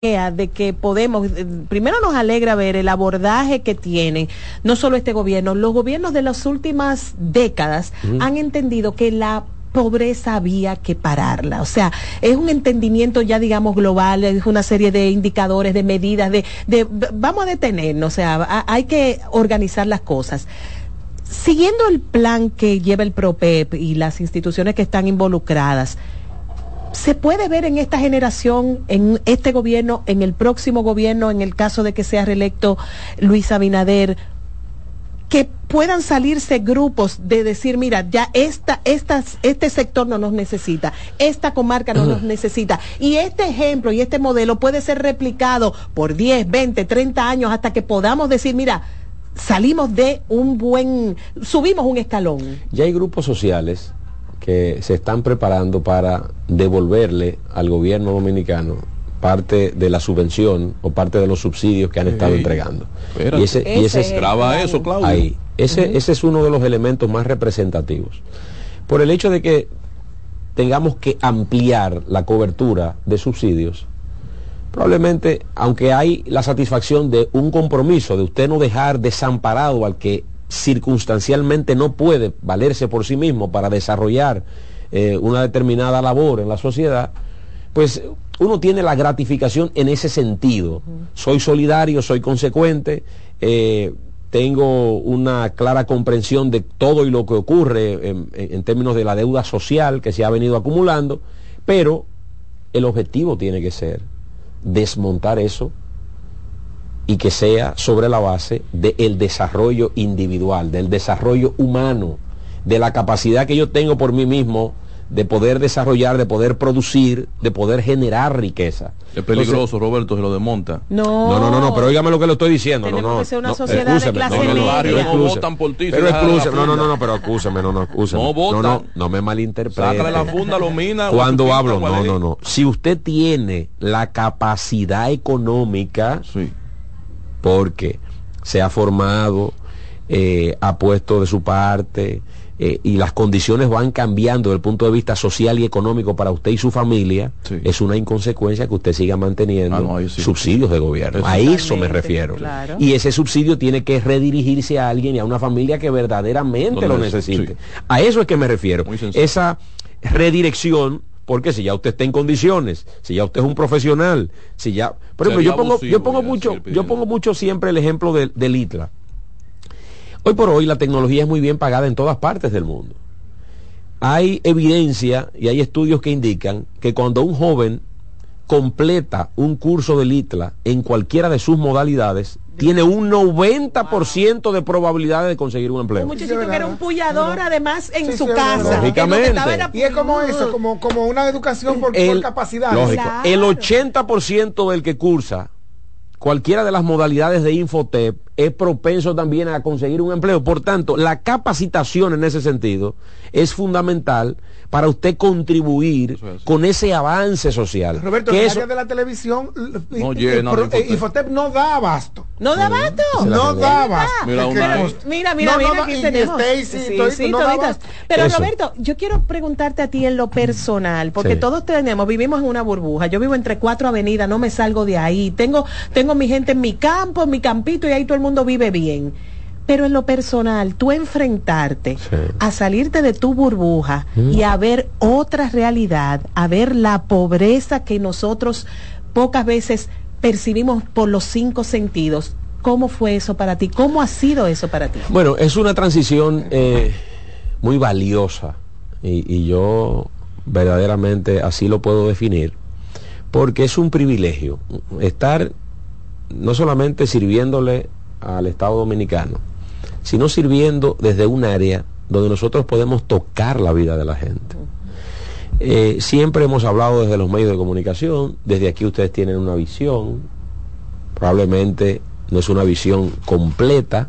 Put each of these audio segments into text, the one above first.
de que podemos, eh, primero nos alegra ver el abordaje que tiene no solo este gobierno, los gobiernos de las últimas décadas han entendido que la pobreza había que pararla. O sea, es un entendimiento ya, digamos, global, es una serie de indicadores, de medidas, de, de vamos a detenernos, o sea, hay que organizar las cosas. Siguiendo el plan que lleva el PROPEP y las instituciones que están involucradas, ¿Se puede ver en esta generación, en este gobierno, en el próximo gobierno, en el caso de que sea reelecto Luis Abinader, que puedan salirse grupos de decir, mira, ya esta, este sector no nos necesita, esta comarca no nos necesita. Y este ejemplo y este modelo puede ser replicado por 10, 20, 30 años hasta que podamos decir, mira, salimos de un buen, subimos un escalón. Ya hay grupos sociales que se están preparando para devolverle al gobierno dominicano parte de la subvención o parte de los subsidios que han estado entregando. y ese, y ese es, graba eso, Claudio. Ahí. Ese, ese es uno de los elementos más representativos. Por el hecho de que tengamos que ampliar la cobertura de subsidios, probablemente, aunque hay la satisfacción de un compromiso, de usted no dejar desamparado al que circunstancialmente no puede valerse por sí mismo para desarrollar eh, una determinada labor en la sociedad, pues uno tiene la gratificación en ese sentido. Soy solidario, soy consecuente, eh, tengo una clara comprensión de todo y lo que ocurre en términos de la deuda social que se ha venido acumulando, pero el objetivo tiene que ser desmontar eso y que sea sobre la base del desarrollo individual, del desarrollo humano, de la capacidad que yo tengo por mí mismo de poder desarrollar, de poder producir, de poder generar riqueza. Es peligroso, Roberto, se lo desmonta. No, no, no, no, pero óigame lo que le estoy diciendo. no, no, que ser una sociedad de clase no, media. No, votan por ti. Pero excúseme, no, no, no, no, pero excúseme, no, no, excúseme. No votan. No, no, no me malinterprete. Sácale la funda, lo mina. Cuando hablo, no, no, no. Si usted tiene la capacidad económica, sí porque se ha formado, eh, ha puesto de su parte eh, y las condiciones van cambiando desde el punto de vista social y económico para usted y su familia, es una inconsecuencia que usted siga manteniendo ah, subsidios de gobierno. A eso me refiero. Y ese subsidio tiene que redirigirse a alguien y a una familia que verdaderamente lo necesite. A eso es que me refiero. Esa redirección porque si ya usted está en condiciones, si ya usted es un profesional, si ya... Por ejemplo, yo pongo, yo pongo mucho, yo pongo mucho siempre el ejemplo del, del ITLA. Hoy por hoy la tecnología es muy bien pagada en todas partes del mundo. Hay evidencia y hay estudios que indican que cuando un joven completa un curso del ITLA en cualquiera de sus modalidades, tiene un 90% de probabilidades de conseguir un empleo. Un muchachito que era un pullador además en su casa. Lógicamente. Y es como eso, como, como una educación por, capacidad. Lógico. El 80% del que cursa cualquiera de las modalidades de Infotep es propenso también a conseguir un empleo. Por tanto, la capacitación en ese sentido es fundamental para usted contribuir con ese avance social. Roberto, que de la televisión, no, Infotep. no da abasto. ¿No da abasto? No da abasto. Mira, mira, mira, mira, aquí tenemos. Pero Roberto, yo quiero preguntarte a ti en lo personal, porque todos tenemos, vivimos en una burbuja. Yo vivo entre cuatro avenidas, no me salgo de ahí. Tengo, tengo mi gente en mi campo, en mi campito, y ahí todo el mundo vive bien. Pero en lo personal, tú enfrentarte a salirte de tu burbuja mm. y a ver otra realidad, a ver la pobreza que nosotros pocas veces percibimos por los cinco sentidos. ¿Cómo fue eso para ti? ¿Cómo ha sido eso para ti? Bueno, es una transición eh, muy valiosa y, y yo verdaderamente así lo puedo definir, porque es un privilegio estar no solamente sirviéndole al Estado Dominicano, sino sirviendo desde un área donde nosotros podemos tocar la vida de la gente. Eh, siempre hemos hablado desde los medios de comunicación, desde aquí ustedes tienen una visión, probablemente no es una visión completa,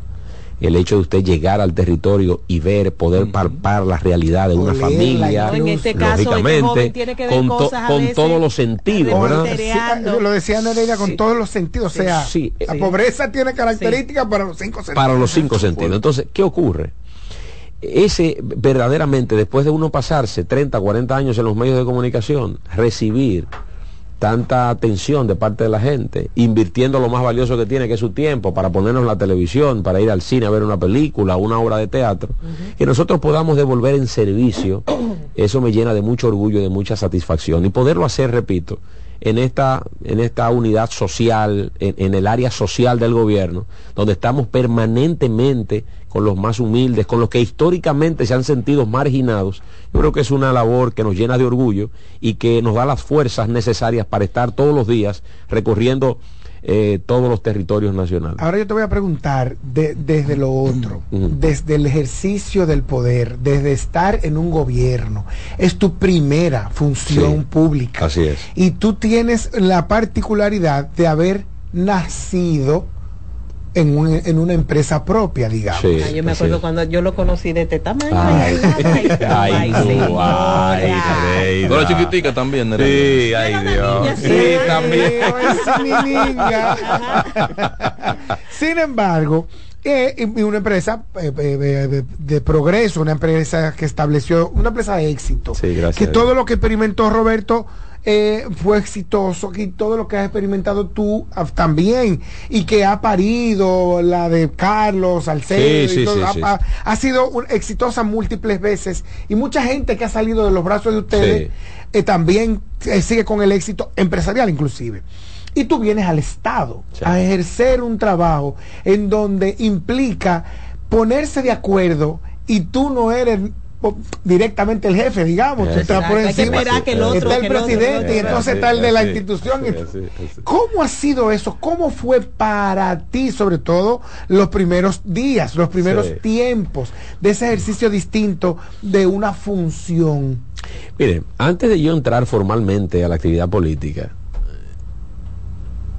el hecho de usted llegar al territorio y ver, poder palpar la realidad de una familia, en este caso, lógicamente, tiene que ver con, con todos los sentidos, ¿verdad? lo decía Nereida, con todos los sentidos, o sea, la pobreza tiene características para los cinco sentidos. Para los cinco sentidos. Entonces, ¿qué ocurre? Ese verdaderamente, después de uno pasarse 30, 40 años en los medios de comunicación, recibir tanta atención de parte de la gente, invirtiendo lo más valioso que tiene, que es su tiempo, para ponernos la televisión, para ir al cine a ver una película, una obra de teatro, que nosotros podamos devolver en servicio, eso me llena de mucho orgullo y de mucha satisfacción. Y poderlo hacer, repito, en esta, en esta unidad social, en, el área social del gobierno, donde estamos permanentemente con los más humildes, con los que históricamente se han sentido marginados, yo creo que es una labor que nos llena de orgullo y que nos da las fuerzas necesarias para estar todos los días recorriendo eh, todos los territorios nacionales. Ahora yo te voy a preguntar desde lo otro, desde el ejercicio del poder, desde estar en un gobierno. Es tu primera función pública. Así es. Y tú tienes la particularidad de haber nacido en, en una empresa propia, digamos. Sí, yo me acuerdo cuando yo lo conocí de este tamaño. Ay, ay, ay, ay, Pero chiquitica también, Sí, ay, Dios. Sí, también. Es mi niña. Sin embargo, eh, una empresa eh, eh, de, progreso, una empresa que estableció, una empresa de éxito. Sí, gracias. Que todo lo que experimentó Roberto eh, fue exitoso y todo lo que has experimentado tú ah, también y que ha parido la de Carlos Salcedo ha, sido exitosa múltiples veces y mucha gente que ha salido de los brazos de ustedes eh, también eh, sigue con el éxito empresarial inclusive. Y tú vienes al Estado a ejercer un trabajo en donde implica ponerse de acuerdo y tú no eres directamente el jefe, digamos. está por encima. Que el otro, está el presidente y entonces está el de la institución. ¿Cómo ha sido eso? ¿Cómo fue para ti, sobre todo, los primeros días, los primeros tiempos de ese ejercicio distinto de una función? Mire, antes de yo entrar formalmente a la actividad política,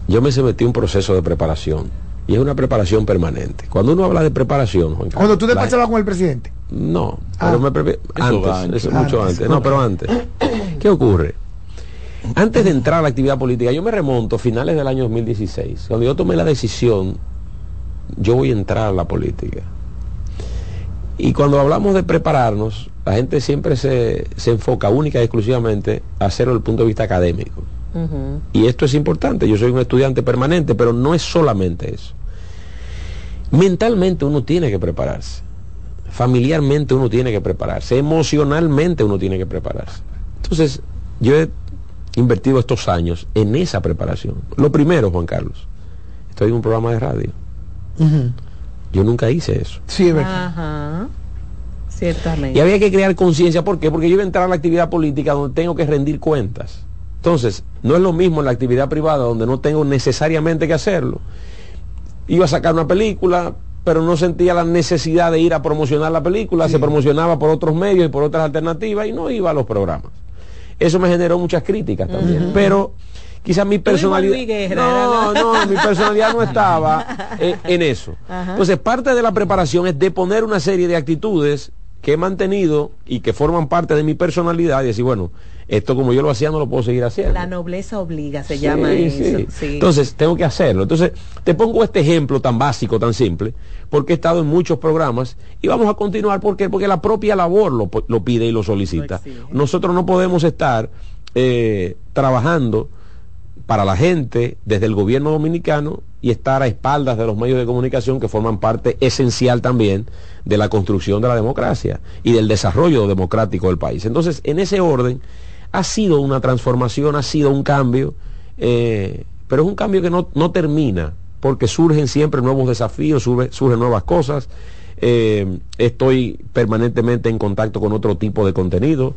yo me sometí a un proceso de preparación y es una preparación permanente. Cuando uno habla de preparación, Juan Cuando tú despachabas con el presidente. No, pero ah. me antes, mucho antes. No, pero antes. ¿Qué ocurre? Antes de entrar a la actividad política, yo me remonto a finales del año 2016, cuando yo tomé la decisión, yo voy a entrar a la política. Y cuando hablamos de prepararnos, la gente siempre se, enfoca única y exclusivamente a hacerlo desde el punto de vista académico. Y esto es importante, yo soy un estudiante permanente, pero no es solamente eso. Mentalmente uno tiene que prepararse, familiarmente uno tiene que prepararse, emocionalmente uno tiene que prepararse. Entonces, yo he invertido estos años en esa preparación. Lo primero, Juan Carlos, estoy en un programa de radio. Yo nunca hice eso. Sí, verdad. Ciertamente. Y había que crear conciencia. ¿Por qué? Porque yo iba a entrar a la actividad política donde tengo que rendir cuentas. Entonces, no es lo mismo en la actividad privada donde no tengo necesariamente que hacerlo. Iba a sacar una película, pero no sentía la necesidad de ir a promocionar la película, se promocionaba por otros medios y por otras alternativas y no iba a los programas. Eso me generó muchas críticas también, pero quizás mi personalidad no, no, mi personalidad no estaba eh, en eso. Entonces, parte de la preparación es de poner una serie de actitudes que he mantenido y que forman parte de mi personalidad y decir, bueno, esto como yo lo hacía no lo puedo seguir haciendo. La nobleza obliga, se llama eso. Entonces, tengo que hacerlo. Entonces, te pongo este ejemplo tan básico, tan simple, porque he estado en muchos programas y vamos a continuar porque porque la propia labor lo, lo pide y lo solicita. Nosotros no podemos estar eh, trabajando para la gente desde el gobierno dominicano y estar a espaldas de los medios de comunicación que forman parte esencial también de la construcción de la democracia y del desarrollo democrático del país. Entonces, en ese orden, ha sido una transformación, ha sido un cambio, eh, pero es un cambio que no, termina, porque surgen siempre nuevos desafíos, surgen nuevas cosas. Eh, estoy permanentemente en contacto con otro tipo de contenido.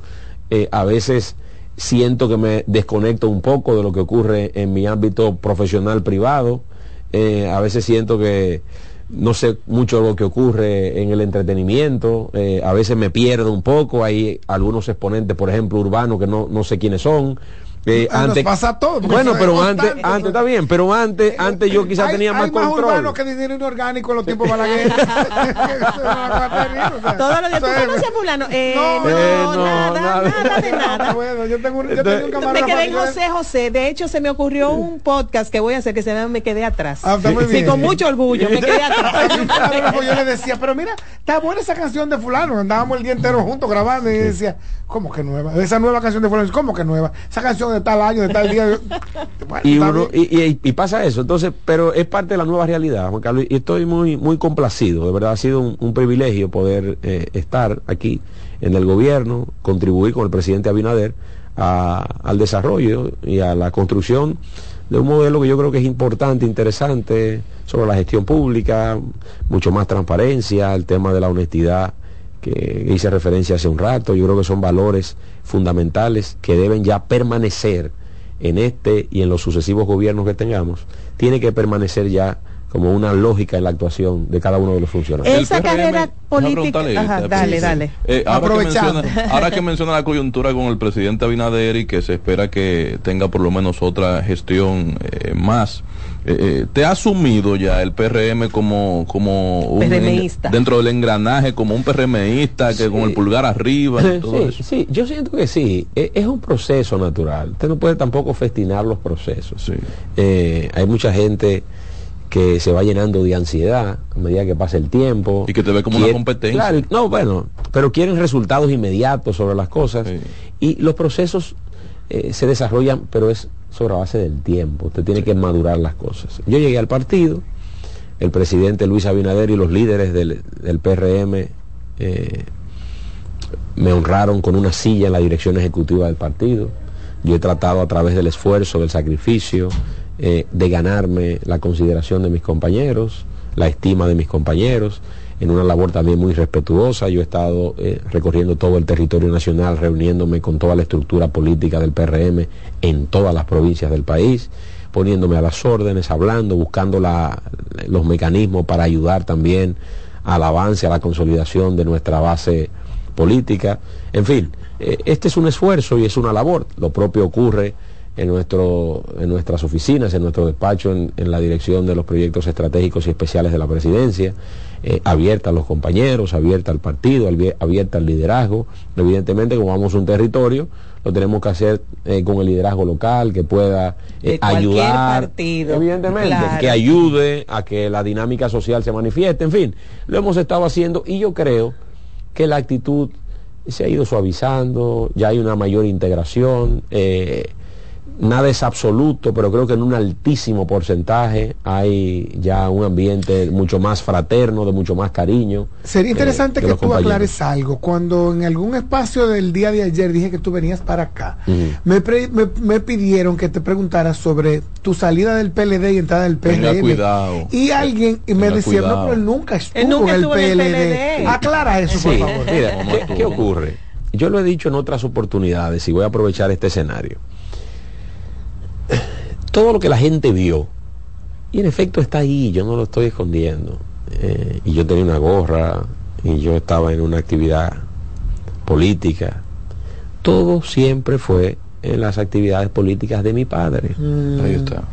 Eh, a veces siento que me desconecto un poco de lo que ocurre en mi ámbito profesional privado. a veces siento que no sé mucho lo que ocurre en el entretenimiento, eh, a veces me pierdo un poco, hay algunos exponentes, por ejemplo, urbanos que no, no sé quiénes son, eh, antes pasa todo. Bueno, pero antes, antes está bien, pero antes, antes yo quizás tenía más, control. Hay más urbano que dinero inorgánico en los tiempos Balaguer. Todos los días tú conoces a fulano. Eh, no, no, no, nada, nada, nada de nada. Bueno, yo tengo, yo tengo un camarada. Me quedé en José José. De hecho, se me ocurrió un podcast que voy a hacer que se llama Me quedé atrás. Ah, sí, con mucho orgullo, me quedé atrás. yo le decía, pero mira, está buena esa canción de fulano. Andábamos el día entero juntos grabando y decía, ¿cómo que nueva? Esa nueva canción de fulano, ¿cómo que nueva? Esa canción de tal año, de tal día. y, uno, y, pasa eso, entonces, pero es parte de la nueva realidad, Juan Carlos, y estoy muy, muy complacido, de verdad ha sido un, privilegio poder eh, estar aquí en el gobierno, contribuir con el presidente Abinader al desarrollo y a la construcción de un modelo que yo creo que es importante, interesante, sobre la gestión pública, mucho más transparencia, el tema de la honestidad que hice referencia hace un rato, yo creo que son valores fundamentales que deben ya permanecer en este y en los sucesivos gobiernos que tengamos, tiene que permanecer ya como una lógica en la actuación de cada uno de los funcionarios. Esa carrera política, dale, dale. Eh, ahora, que menciona, ahora que menciona la coyuntura con el presidente Abinader y que se espera que tenga por lo menos otra gestión eh, más, eh, ¿te ha asumido ya el PRM como, como un dentro del engranaje, como un PRMista que con el pulgar arriba? sí, sí, yo siento que sí, e, es, un proceso natural. Usted no puede tampoco festinar los procesos. hay mucha gente que se va llenando de ansiedad a medida que pasa el tiempo. Y que te ve como una competencia. Claro, no, bueno, pero quieren resultados inmediatos sobre las cosas. Y los procesos eh, se desarrollan, pero es sobre la base del tiempo. Usted tiene que madurar las cosas. Yo llegué al partido, el presidente Luis Abinader y los líderes del, PRM eh, me honraron con una silla en la dirección ejecutiva del partido. Yo he tratado a través del esfuerzo, del sacrificio, eh, de ganarme la consideración de mis compañeros, la estima de mis compañeros, en una labor también muy respetuosa. Yo he estado eh, recorriendo todo el territorio nacional, reuniéndome con toda la estructura política del PRM en todas las provincias del país, poniéndome a las órdenes, hablando, buscando los mecanismos para ayudar también al avance, a la consolidación de nuestra base política. En fin, eh, este es un esfuerzo y es una labor. Lo propio ocurre en, nuestras oficinas, en nuestro despacho, en, la dirección de los proyectos estratégicos y especiales de la presidencia, eh, abierta a los compañeros, abierta al partido, abierta al liderazgo. Evidentemente, como vamos a un territorio, lo tenemos que hacer eh, con el liderazgo local, que pueda eh, ayudar, partido, evidentemente, que ayude a que la dinámica social se manifieste, en fin, lo hemos estado haciendo y yo creo que la actitud se ha ido suavizando, ya hay una mayor integración. Eh, nada es absoluto, pero creo que en un altísimo porcentaje hay ya un ambiente mucho más fraterno, de mucho más cariño. Sería interesante que, tú aclares algo. Cuando en algún espacio del día de ayer dije que tú venías para acá, me, me, pidieron que te preguntara sobre tu salida del PLD y entrada del PLD. Y alguien me decía, no, pero él nunca estuvo, en, el PLD. Aclara eso, por favor. ¿qué ocurre? Yo lo he dicho en otras oportunidades y voy a aprovechar este escenario todo lo que la gente vio, y en efecto está ahí, yo no lo estoy escondiendo. Eh, y yo tenía una gorra, y yo estaba en una actividad política. Todo siempre fue en las actividades políticas de mi padre. Mm. Ahí está.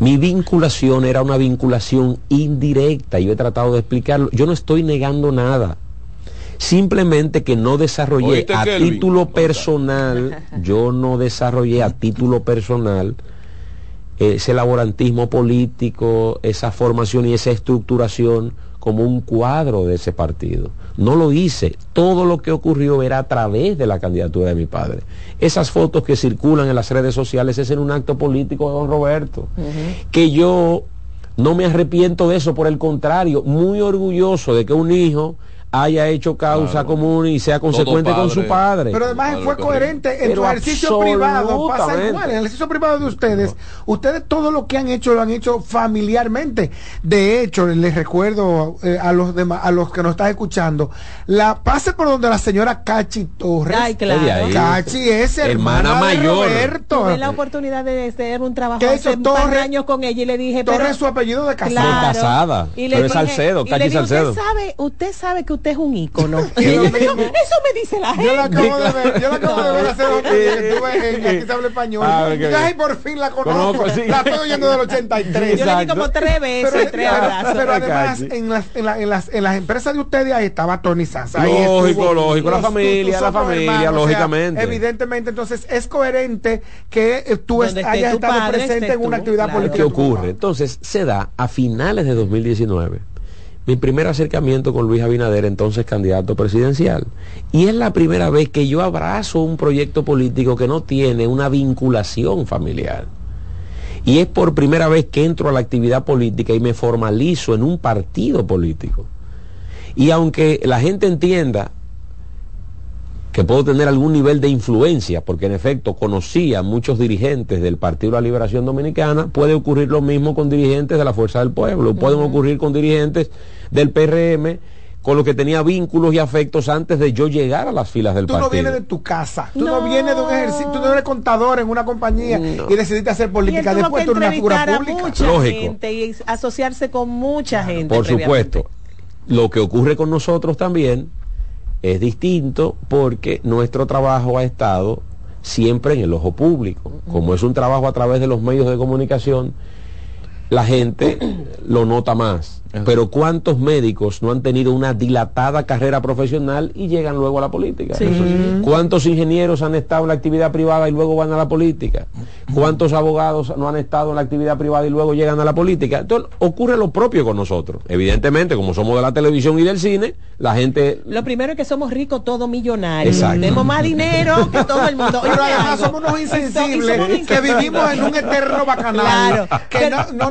Mi vinculación era una vinculación indirecta, yo he tratado de explicarlo. Yo no estoy negando nada. Simplemente que no desarrollé a título personal, yo no desarrollé a título personal ese laborantismo político, esa formación y esa estructuración como un cuadro de ese partido. No lo hice. Todo lo que ocurrió era a través de la candidatura de mi padre. Esas fotos que circulan en las redes sociales es en un acto político de don Roberto. Que yo no me arrepiento de eso, por el contrario, muy orgulloso de que un hijo haya hecho causa común y sea consecuente con su padre. Pero además fue coherente en su ejercicio privado, pasa igual, en el ejercicio privado de ustedes, ustedes todo lo que han hecho lo han hecho familiarmente. De hecho, les recuerdo eh, a los demás, a los que nos están escuchando, la pase por donde la señora Cachi Torres. Ay, claro. Cachi es hermana, mayor. Roberto. Tuve la oportunidad de hacer un trabajo hace Torres, años con ella y le dije, Torres pero, su apellido de casada. de casada. Y le pero dije, Salcedo, Cachi Salcedo. Usted sabe, usted sabe que usted es un ícono. eso, me dice la gente. Yo la acabo de ver, yo la acabo de ver hace dos días que estuve en Aquí se habla español. Ah, ay, por fin la conozco. La estoy oyendo del 83. Yo le di como tres veces, pero, tres abrazos. Pero además, en las, en, la, en, las, en las empresas de ustedes ahí estaba Tony Sanz. Lógico, lógico. La familia, la familia, lógicamente. evidentemente, entonces es coherente que eh, tú hayas estado presente en una actividad política. ¿Qué ocurre? Entonces, se da a finales de 2019 mi primer acercamiento con Luis Abinader, entonces candidato presidencial. Y es la primera vez que yo abrazo un proyecto político que no tiene una vinculación familiar. Y es por primera vez que entro a la actividad política y me formalizo en un partido político. Y aunque la gente entienda que puedo tener algún nivel de influencia, porque en efecto conocía a muchos dirigentes del Partido de la Liberación Dominicana, puede ocurrir lo mismo con dirigentes de la Fuerza del Pueblo, pueden ocurrir con dirigentes del PRM, con los que tenía vínculos y afectos antes de yo llegar a las filas del partido. Tú no vienes de tu casa, tú no, vienes de un ejercicio, tú no eres contador en una compañía y decidiste hacer política, después tú eres una figura pública. Lógico. y asociarse con mucha gente. Por supuesto. Lo que ocurre con nosotros también es distinto porque nuestro trabajo ha estado siempre en el ojo público. Como es un trabajo a través de los medios de comunicación, la gente lo nota más. Pero ¿cuántos médicos no han tenido una dilatada carrera profesional y llegan luego a la política? ¿Cuántos ingenieros han estado en la actividad privada y luego van a la política? ¿Cuántos abogados no han estado en la actividad privada y luego llegan a la política? Entonces ocurre lo propio con nosotros. Evidentemente, como somos de la televisión y del cine, la gente... Lo primero es que somos ricos, todos millonarios. Tenemos más dinero que todo el mundo. Pero además somos unos insensibles que vivimos en un eterno bacanal. Que no,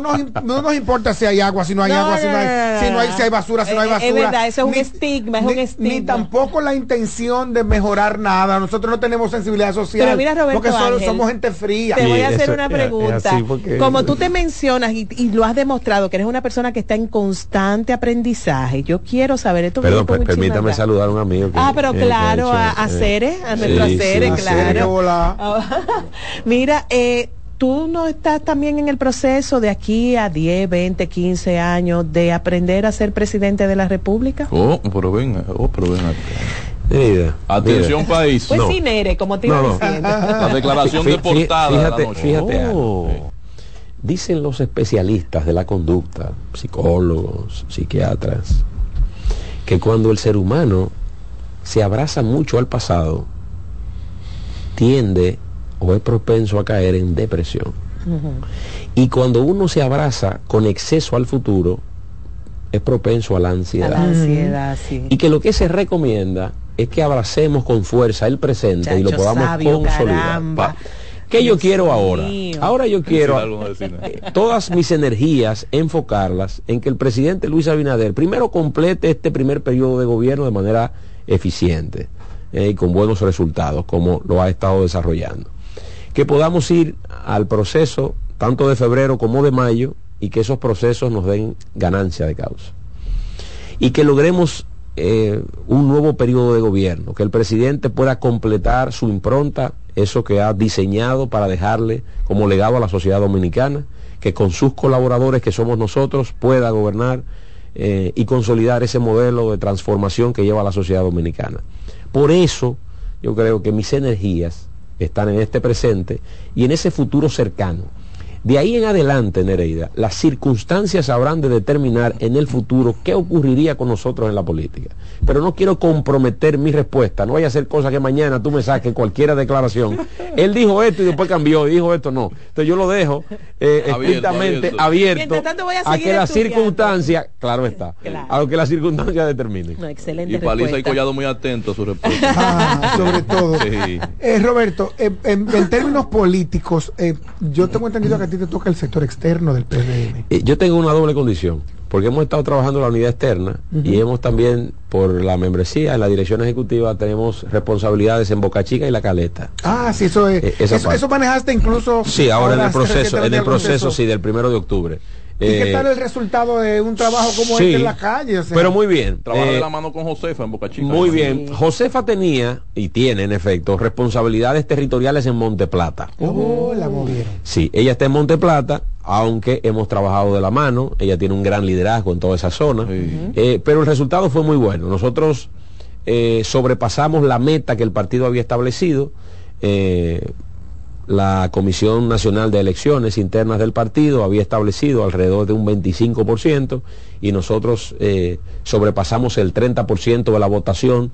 nos, importa si hay agua, si no hay agua, si no si no hay, si hay basura, si no hay basura. Es verdad, eso es un estigma, es un estigma. Ni tampoco la intención de mejorar nada. Nosotros no tenemos sensibilidad social. Pero mira, Roberto porque solo somos gente fría. Te voy a hacer una pregunta. Como tú te mencionas y, lo has demostrado que eres una persona que está en constante aprendizaje, yo quiero saber esto. Perdón, pues, permítame saludar a un amigo. ah, pero claro, a, a Cere, a nuestra Cere, claro. hola. mira, eh, tú no estás también en el proceso de aquí a 10, 20, 15 años de aprender a ser presidente de la República? Oh, pero venga, oh, pero venga. Atención país. Pues sí, Nere, como te iba diciendo. La declaración de portada. Fíjate, fíjate oh. Dicen los especialistas de la conducta, psicólogos, psiquiatras, que cuando el ser humano se abraza mucho al pasado, tiende o es propenso a caer en depresión. Y cuando uno se abraza con exceso al futuro, es propenso a la ansiedad. Y que lo que se recomienda es que abracemos con fuerza el presente y lo podamos consolidar. ¿Qué yo quiero ahora? Ahora yo quiero todas mis energías enfocarlas en que el presidente Luis Abinader primero complete este primer periodo de gobierno de manera eficiente eh, y con buenos resultados, como lo ha estado desarrollando que podamos ir al proceso tanto de febrero como de mayo y que esos procesos nos den ganancia de causa. Y que logremos eh, un nuevo periodo de gobierno, que el presidente pueda completar su impronta, eso que ha diseñado para dejarle como legado a la sociedad dominicana, que con sus colaboradores, que somos nosotros, pueda gobernar eh, y consolidar ese modelo de transformación que lleva la sociedad dominicana. Por eso yo creo que mis energías están en este presente y en ese futuro cercano. De ahí en adelante, Nereida, las circunstancias habrán de determinar en el futuro qué ocurriría con nosotros en la política. Pero no quiero comprometer mi respuesta, no vaya a ser cosa que mañana tú me saques cualquier declaración. Él dijo esto y después cambió, dijo esto no. Entonces yo lo dejo eh, estrictamente abierto, a, que las circunstancias, claro está, a lo que las circunstancias determinen. y Paliza y Collado muy atento a su respuesta. Ah, sobre todo. Eh, Roberto, en, términos políticos, eh, yo tengo entendido que te toca el sector externo del PRM? Eh, yo tengo una doble condición, porque hemos estado trabajando en la unidad externa y hemos también, por la membresía en la dirección ejecutiva, tenemos responsabilidades en Boca Chica y La Caleta. Ah, sí, eso es. Eh, eso, manejaste incluso. Sí, ahora, en el proceso, en el proceso, sí, del primero de octubre. ¿Y qué eh, tal el resultado de un trabajo como este en la calle? pero muy bien. Trabaja de la mano con Josefa en Boca Chica. Muy bien. Josefa tenía, y tiene en efecto, responsabilidades territoriales en Monteplata. Oh, la movieron. Sí, ella está en Monteplata, aunque hemos trabajado de la mano, ella tiene un gran liderazgo en toda esa zona, eh, pero el resultado fue muy bueno. Nosotros eh, sobrepasamos la meta que el partido había establecido la Comisión Nacional de Elecciones Internas del partido había establecido alrededor de un 25% y nosotros eh, sobrepasamos el 30% de la votación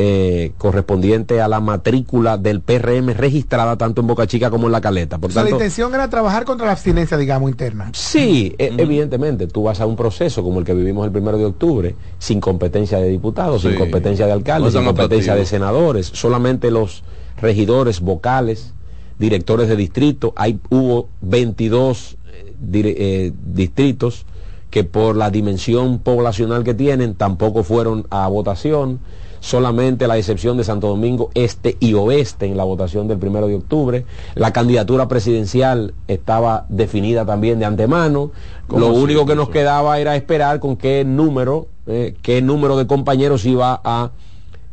eh, correspondiente a la matrícula del PRM registrada tanto en Boca Chica como en La Caleta. Por la intención era trabajar contra la abstinencia, digamos, interna. Sí, e, evidentemente, tú vas a un proceso como el que vivimos el primero de octubre, sin competencia de diputados, sin competencia de alcaldes, sin competencia de senadores, solamente los regidores vocales, directores de distrito, hay, hubo 22 eh, eh, distritos que por la dimensión poblacional que tienen tampoco fueron a votación solamente la excepción de Santo Domingo Este y Oeste en la votación del primero de octubre. La candidatura presidencial estaba definida también de antemano. Lo único que nos quedaba era esperar con qué número, eh, qué número de compañeros iba a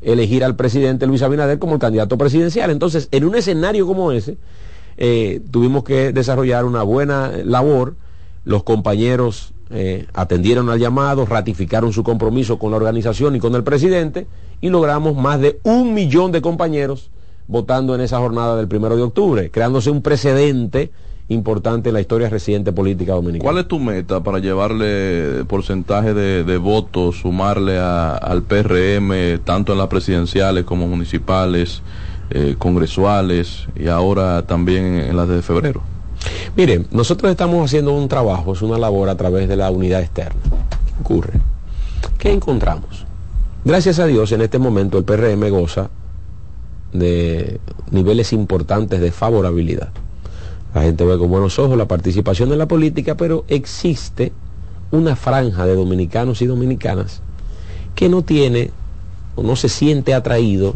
elegir al presidente Luis Abinader como el candidato presidencial. Entonces, en un escenario como ese, eh, tuvimos que desarrollar una buena labor. Los compañeros eh, atendieron al llamado, ratificaron su compromiso con la organización y con el presidente y logramos más de un millón de compañeros votando en esa jornada del primero de octubre, creándose un precedente importante en la historia reciente política dominicana. ¿Cuál es tu meta para llevarle porcentaje de, votos, sumarle al PRM, tanto en las presidenciales como municipales, eh, congresuales y ahora también en las de febrero? Mire, nosotros estamos haciendo un trabajo, es una labor a través de la unidad externa. ¿Qué ocurre? ¿Qué encontramos? Gracias a Dios, en este momento el PRM goza de niveles importantes de favorabilidad. La gente ve con buenos ojos la participación en la política, pero existe una franja de dominicanos y dominicanas que no tiene o no se siente atraído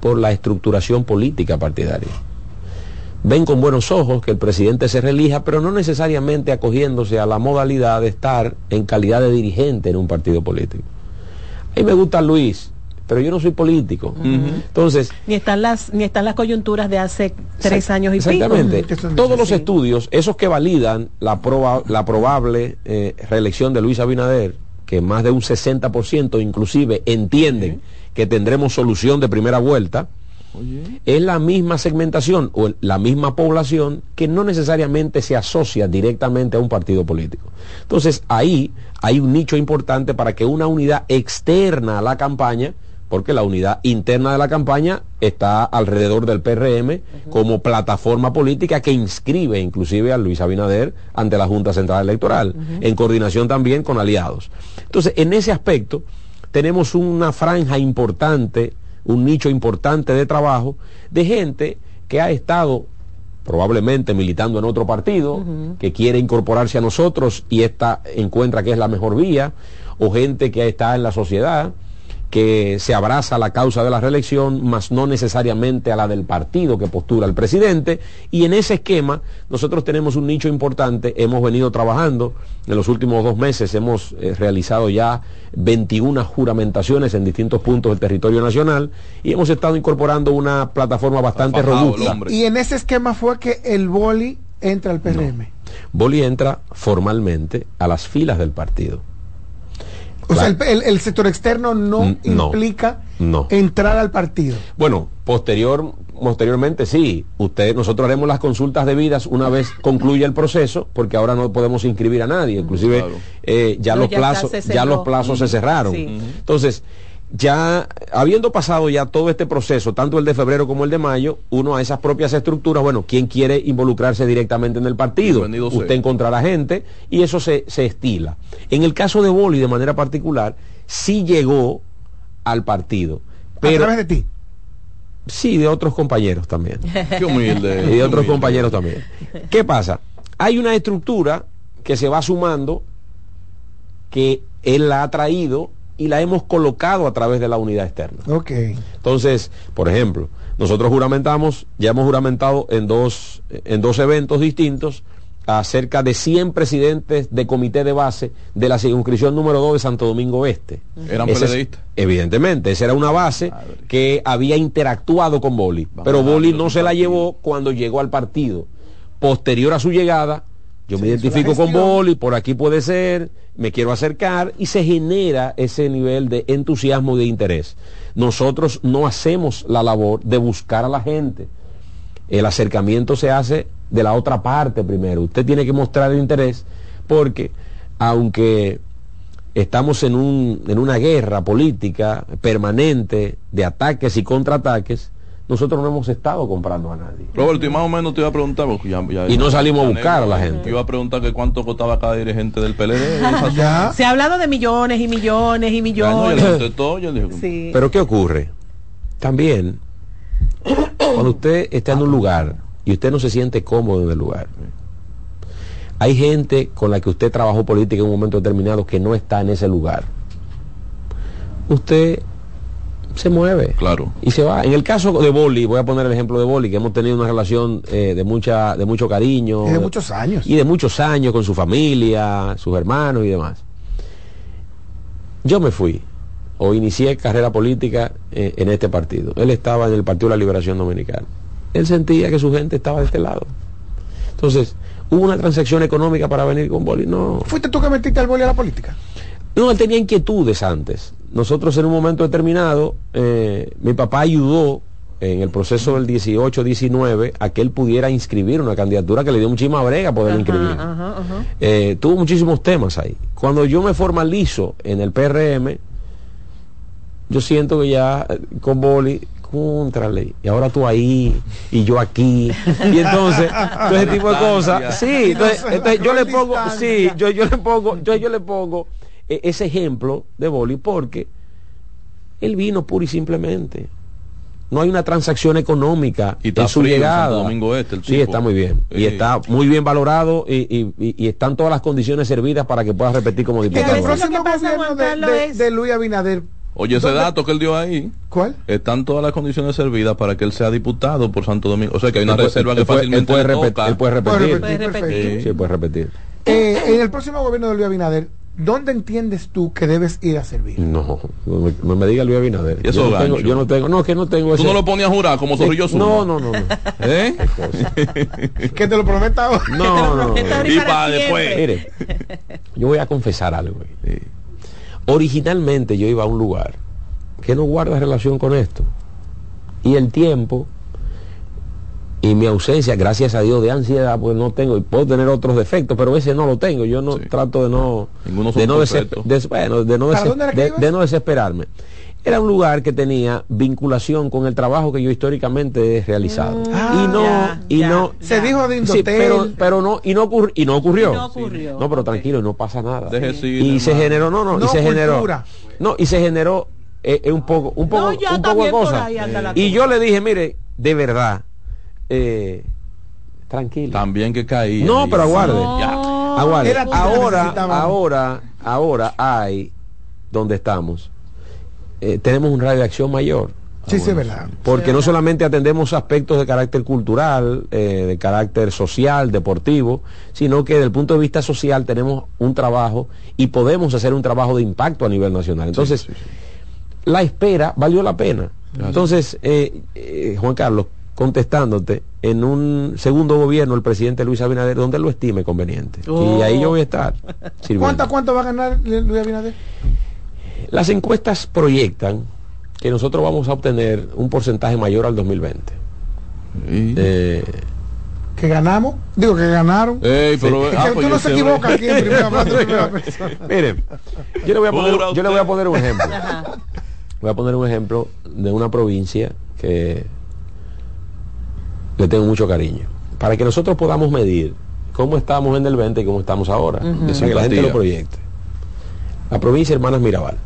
por la estructuración política partidaria. Ven con buenos ojos que el presidente se relija, pero no necesariamente acogiéndose a la modalidad de estar en calidad de dirigente en un partido político. A mí me gusta Luis, pero yo no soy político. Entonces. Ni están las, ni están las coyunturas de hace tres años y exactamente. pico. Exactamente. Todos los estudios, esos que validan la, la probable eh, reelección de Luis Abinader, que más de un 60% inclusive entienden que tendremos solución de primera vuelta, es la misma segmentación o la misma población que no necesariamente se asocia directamente a un partido político. Entonces ahí hay un nicho importante para que una unidad externa a la campaña, porque la unidad interna de la campaña está alrededor del PRM como plataforma política que inscribe inclusive a Luis Abinader ante la Junta Central Electoral, en coordinación también con aliados. Entonces, en ese aspecto, tenemos una franja importante un nicho importante de trabajo de gente que ha estado probablemente militando en otro partido, que quiere incorporarse a nosotros y esta encuentra que es la mejor vía, o gente que está en la sociedad, que se abraza a la causa de la reelección, más no necesariamente a la del partido que postula el presidente. Y en ese esquema nosotros tenemos un nicho importante, hemos venido trabajando, en los últimos dos meses hemos eh, realizado ya 21 juramentaciones en distintos puntos del territorio nacional y hemos estado incorporando una plataforma bastante robusta. Y en ese esquema fue que el boli entra al PRM. Boli entra formalmente a las filas del partido. O sea, el, sector externo no, implica entrar al partido. Bueno, posterior, posteriormente sí. Usted, nosotros haremos las consultas debidas una vez concluya el proceso, porque ahora no podemos inscribir a nadie. Inclusive eh, ya, los plazos, ya los plazos se cerraron. Entonces, ya habiendo pasado ya todo este proceso, tanto el de febrero como el de mayo, uno a esas propias estructuras, bueno, ¿quién quiere involucrarse directamente en el partido? Usted encontrará gente y eso se, estila. En el caso de Boli, de manera particular, sí llegó al partido. Pero, ¿A través de ti? Sí, de otros compañeros también. Qué humilde. Y de otros compañeros también. ¿Qué pasa? Hay una estructura que se va sumando que él la ha traído y la hemos colocado a través de la unidad externa. Ok. Entonces, por ejemplo, nosotros juramentamos, ya hemos juramentado en dos, en dos eventos distintos a cerca de 100 presidentes de comité de base de la circunscripción número 2 de Santo Domingo Este. ¿Eran PLDistas? Evidentemente, esa era una base que había interactuado con Boli, pero Boli no se la llevó cuando llegó al partido. Posterior a su llegada, yo me identifico con Boli, por aquí puede ser, me quiero acercar y se genera ese nivel de entusiasmo y de interés. Nosotros no hacemos la labor de buscar a la gente. El acercamiento se hace de la otra parte primero. Usted tiene que mostrar el interés porque aunque estamos en, un, en una guerra política permanente de ataques y contraataques, nosotros no hemos estado comprando a nadie. Roberto, y más o menos te iba a preguntar, y no salimos a buscar a la gente. Iba a preguntar que cuánto costaba cada dirigente del PLD. Se ha hablado de millones y millones y millones. Pero ¿qué ocurre? También, cuando usted está en un lugar y usted no se siente cómodo en el lugar, hay gente con la que usted trabajó política en un momento determinado que no está en ese lugar. Usted se mueve. Claro. Y se va. En el caso de Boli, voy a poner el ejemplo de Boli, que hemos tenido una relación eh, de mucha, de mucho cariño. Y de muchos años. Y de muchos años con su familia, sus hermanos y demás. Yo me fui o inicié carrera política eh, en este partido. Él estaba en el Partido de la Liberación Dominicana. Él sentía que su gente estaba de este lado. Entonces, ¿Hubo una transacción económica para venir con Boli? No. ¿Fuiste tú que metiste al Boli a la política? No, él tenía inquietudes antes. Nosotros en un momento determinado, eh, mi papá ayudó en el proceso del 18-19 a que él pudiera inscribir una candidatura que le dio muchísima brega poder inscribir. Eh, tuvo muchísimos temas ahí. Cuando yo me formalizo en el PRM, yo siento que ya eh, con Boli contrale, y ahora tú ahí, y yo aquí, y entonces, todo ese tipo de cosas, sí, entonces, yo le pongo, sí, yo, yo le pongo, yo, yo le pongo ese ejemplo de Boli porque él vino pura y simplemente. No hay una transacción económica y en su llegada. Domingo este, sí, está muy bien. Y está muy bien valorado y, y, están todas las condiciones servidas para que pueda repetir como diputado. En el próximo gobierno de, de Luis Abinader Oye, ese dato que él dio ahí. ¿Cuál? Están todas las condiciones servidas para que él sea diputado por Santo Domingo. O sea, que hay una reserva que fácilmente puede, repetir, él puede repetir. ¿Puede repetir? Sí, puede repetir. Eh, en el próximo gobierno de Luis Abinader, ¿dónde entiendes tú que debes ir a servir? No, no me, diga Luis Abinader. ¿Y eso yo, no tengo, yo no tengo, no, que no tengo ¿Tú no lo ponías a jurar como Zorrillo No, no, no. no. ¿Eh? que te lo prometa ahora. No, no. no. Y para después. Mire, yo voy a confesar algo. Originalmente yo iba a un lugar que no guarda relación con esto. Y el tiempo y mi ausencia, gracias a Dios, de ansiedad, pues no tengo, y puedo tener otros defectos, pero ese no lo tengo. Yo no trato de no, de no, de, no desesperarme. Era un lugar que tenía vinculación con el trabajo que yo históricamente he realizado. Mm. y no, y no. Se dijo de pero, pero no, y no, y no ocurrió. no, pero tranquilo, no pasa nada. y se generó, no, no, y se generó. No, y se generó es, un poco, un poco, un poco de cosas. Y yo le dije, mire, de verdad, eh, tranquilo. También que caí. No, pero aguarde. Aguarde. Ahora, ahora, ahora hay donde estamos. Eh, tenemos un radio de acción mayor. Sí, sí, verdad. Porque no solamente atendemos aspectos de carácter cultural, eh, de carácter social, deportivo, sino que desde el punto de vista social tenemos un trabajo y podemos hacer un trabajo de impacto a nivel nacional. Entonces, la espera valió la pena. Entonces, eh, eh, Juan Carlos, contestándote, en un segundo gobierno el presidente Luis Abinader, donde lo estime conveniente. Y ahí yo voy a estar. ¿Cuánto, ¿Cuánto va a ganar Luis Abinader? Las encuestas proyectan que nosotros vamos a obtener un porcentaje mayor al 2020. Eh, que ganamos, digo que ganaron. pero, ah, pues no se equivoca aquí en primera, Miren, yo le voy a poner, yo le voy a poner un ejemplo. Voy a poner un ejemplo de una provincia que le tengo mucho cariño. Para que nosotros podamos medir cómo estamos en el 20 y cómo estamos ahora. que la gente lo proyecte. La provincia Hermanas Mirabal.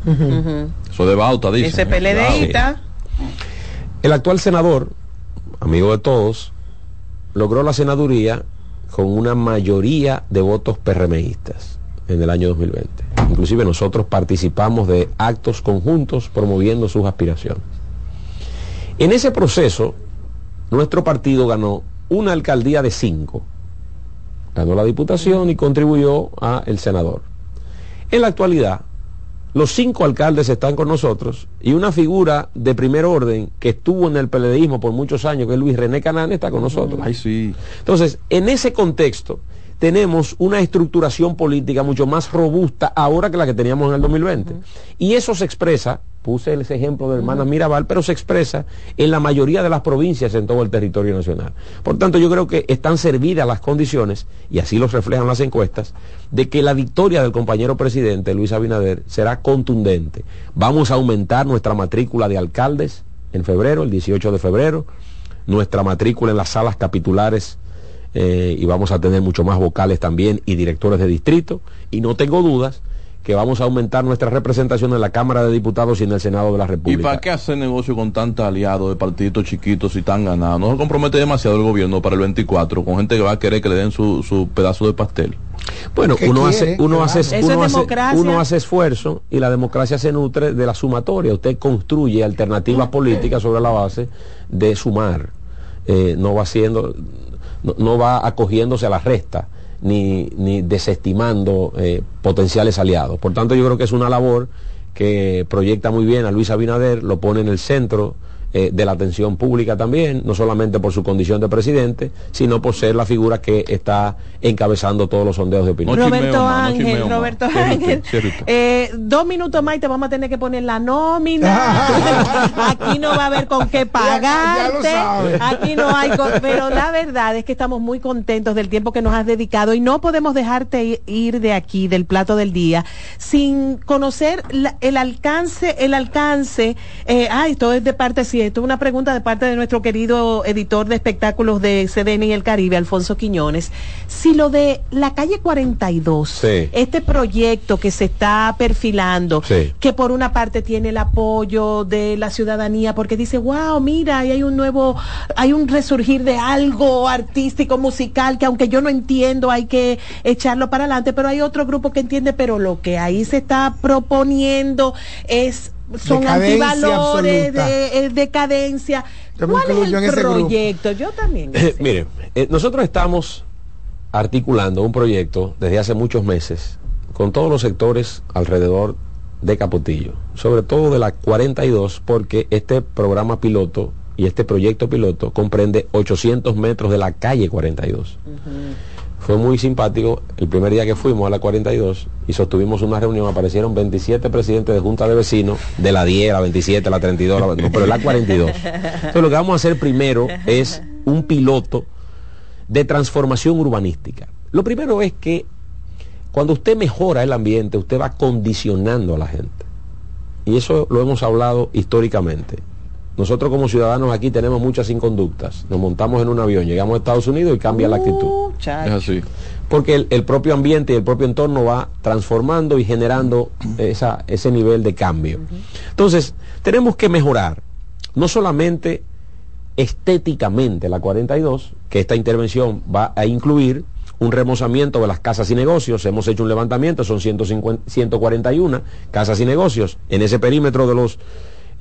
Eso de Bauta, dice. Ese PLDista. El actual senador, amigo de todos, logró la senaduría con una mayoría de votos PRMistas en el año 2020. Inclusive nosotros participamos de actos conjuntos promoviendo sus aspiraciones. En ese proceso, nuestro partido ganó una alcaldía de cinco. Ganó la diputación y contribuyó a el senador. En la actualidad, los cinco alcaldes están con nosotros y una figura de primer orden que estuvo en el peledeísmo por muchos años, que es Luis René Canán, está con nosotros. Ay, sí. Entonces, en ese contexto, tenemos una estructuración política mucho más robusta ahora que la que teníamos en el 2020. Y eso se expresa, puse ese ejemplo de hermanas Mirabal, pero se expresa en la mayoría de las provincias en todo el territorio nacional. Por tanto, yo creo que están servidas las condiciones, y así lo reflejan las encuestas, de que la victoria del compañero presidente Luis Abinader será contundente. Vamos a aumentar nuestra matrícula de alcaldes en febrero, el 18 de febrero, nuestra matrícula en las salas capitulares eh, y vamos a tener mucho más vocales también y directores de distrito. Y no tengo dudas que vamos a aumentar nuestra representación en la Cámara de Diputados y en el Senado de la República. ¿Y para qué hacer negocio con tantos aliados de partidos chiquitos y tan ganados? No se compromete demasiado el gobierno para el 24 con gente que va a querer que le den su, su pedazo de pastel. Bueno, uno hace, uno, hace, uno, hace, uno hace esfuerzo y la democracia se nutre de la sumatoria. Usted construye alternativas políticas sobre la base de sumar. Eh, no va haciendo no, va acogiéndose a la resta ni, ni desestimando eh, potenciales aliados. Por tanto, yo creo que es una labor que proyecta muy bien a Luis Abinader, lo pone en el centro eh, de la atención pública también, no solamente por su condición de presidente, sino por ser la figura que está encabezando todos los sondeos de opinión. Roberto Ángel, Roberto Ángel, eh, dos minutos más y te vamos a tener que poner la nómina. Aquí no va a haber con qué pagarte. Aquí no hay, pero la verdad es que estamos muy contentos del tiempo que nos has dedicado y no podemos dejarte ir de aquí, del plato del día, sin conocer el alcance, el alcance. Eh, ay, todo es de parte esto es una pregunta de parte de nuestro querido editor de espectáculos de CDN y el Caribe, Alfonso Quiñones. Si lo de la calle 42, este proyecto que se está perfilando, que por una parte tiene el apoyo de la ciudadanía, porque dice, wow, mira, hay un nuevo, hay un resurgir de algo artístico, musical, que aunque yo no entiendo, hay que echarlo para adelante, pero hay otro grupo que entiende, pero lo que ahí se está proponiendo es son antivalores de eh, decadencia. ¿Cuál es el proyecto? Yo también. mire, eh, nosotros estamos articulando un proyecto desde hace muchos meses con todos los sectores alrededor de Capotillo, sobre todo de la 42, porque este programa piloto y este proyecto piloto comprende 800 metros de la calle 42 fue muy simpático. El primer día que fuimos a la 42 y sostuvimos una reunión, aparecieron 27 presidentes de junta de vecinos, de la 10, la 27, la 32, la, no, pero la 42. Entonces lo que vamos a hacer primero es un piloto de transformación urbanística. Lo primero es que cuando usted mejora el ambiente, usted va condicionando a la gente. Y eso lo hemos hablado históricamente. Nosotros como ciudadanos aquí tenemos muchas inconductas. Nos montamos en un avión, llegamos a Estados Unidos y cambia la actitud. Es así. Porque el, propio ambiente y el propio entorno va transformando y generando esa, ese nivel de cambio. Entonces, tenemos que mejorar, no solamente estéticamente la 42, que esta intervención va a incluir un remozamiento de las casas y negocios. Hemos hecho un levantamiento, son 150, 141 casas y negocios en ese perímetro de los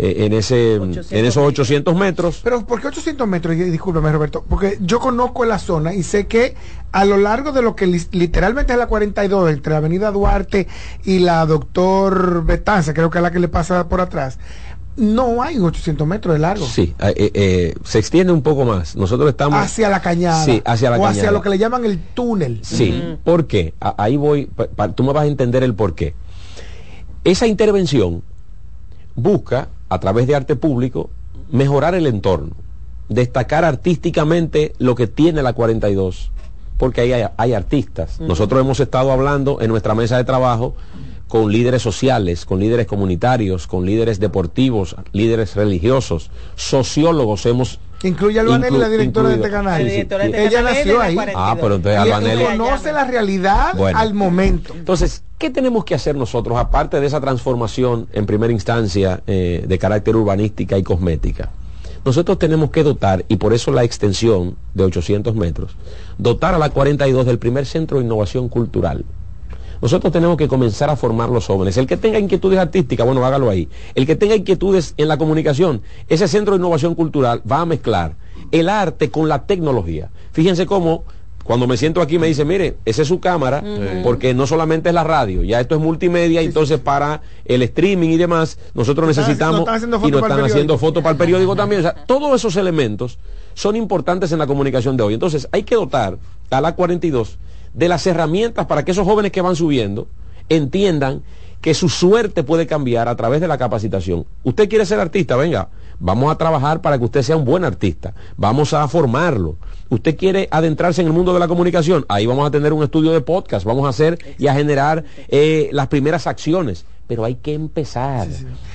eh, en, ese, en esos 800 metros. Pero ¿por qué 800 metros? Discúlpeme Roberto, porque yo conozco la zona y sé que a lo largo de lo que literalmente es la 42, entre la avenida Duarte y la doctor Betanza, creo que es la que le pasa por atrás, no hay 800 metros de largo. Sí, eh, eh, se extiende un poco más. Nosotros estamos... Hacia la cañada. Sí, hacia la o hacia lo que le llaman el túnel. Sí, ¿por qué? ahí voy, tú me vas a entender el por qué. Esa intervención busca a través de arte público, mejorar el entorno, destacar artísticamente lo que tiene la 42, porque ahí hay, artistas. Nosotros hemos estado hablando en nuestra mesa de trabajo con líderes sociales, con líderes comunitarios, con líderes deportivos, líderes religiosos, sociólogos hemos Incluye a Albanelli, la directora de este canal. Ella nació ahí. Ah, pero entonces conoce la realidad al momento. Entonces, ¿qué tenemos que hacer nosotros, aparte de esa transformación en primera instancia eh, de carácter urbanística y cosmética? Nosotros tenemos que dotar, y por eso la extensión de 800 metros, dotar a la 42 del primer centro de innovación cultural. Nosotros tenemos que comenzar a formar los jóvenes. El que tenga inquietudes artísticas, bueno, hágalo ahí. El que tenga inquietudes en la comunicación, ese centro de innovación cultural va a mezclar el arte con la tecnología. Fíjense cómo cuando me siento aquí me dice, mire, esa es su cámara, porque no solamente es la radio, ya esto es multimedia, entonces para el streaming y demás, nosotros necesitamos y nos están haciendo fotos para el periódico también. O sea, todos esos elementos son importantes en la comunicación de hoy. Entonces hay que dotar a la 42 de las herramientas para que esos jóvenes que van subiendo entiendan que su suerte puede cambiar a través de la capacitación. Usted quiere ser artista, venga, vamos a trabajar para que usted sea un buen artista, vamos a formarlo. Usted quiere adentrarse en el mundo de la comunicación, ahí vamos a tener un estudio de podcast, vamos a hacer y a generar eh, las primeras acciones pero hay que empezar.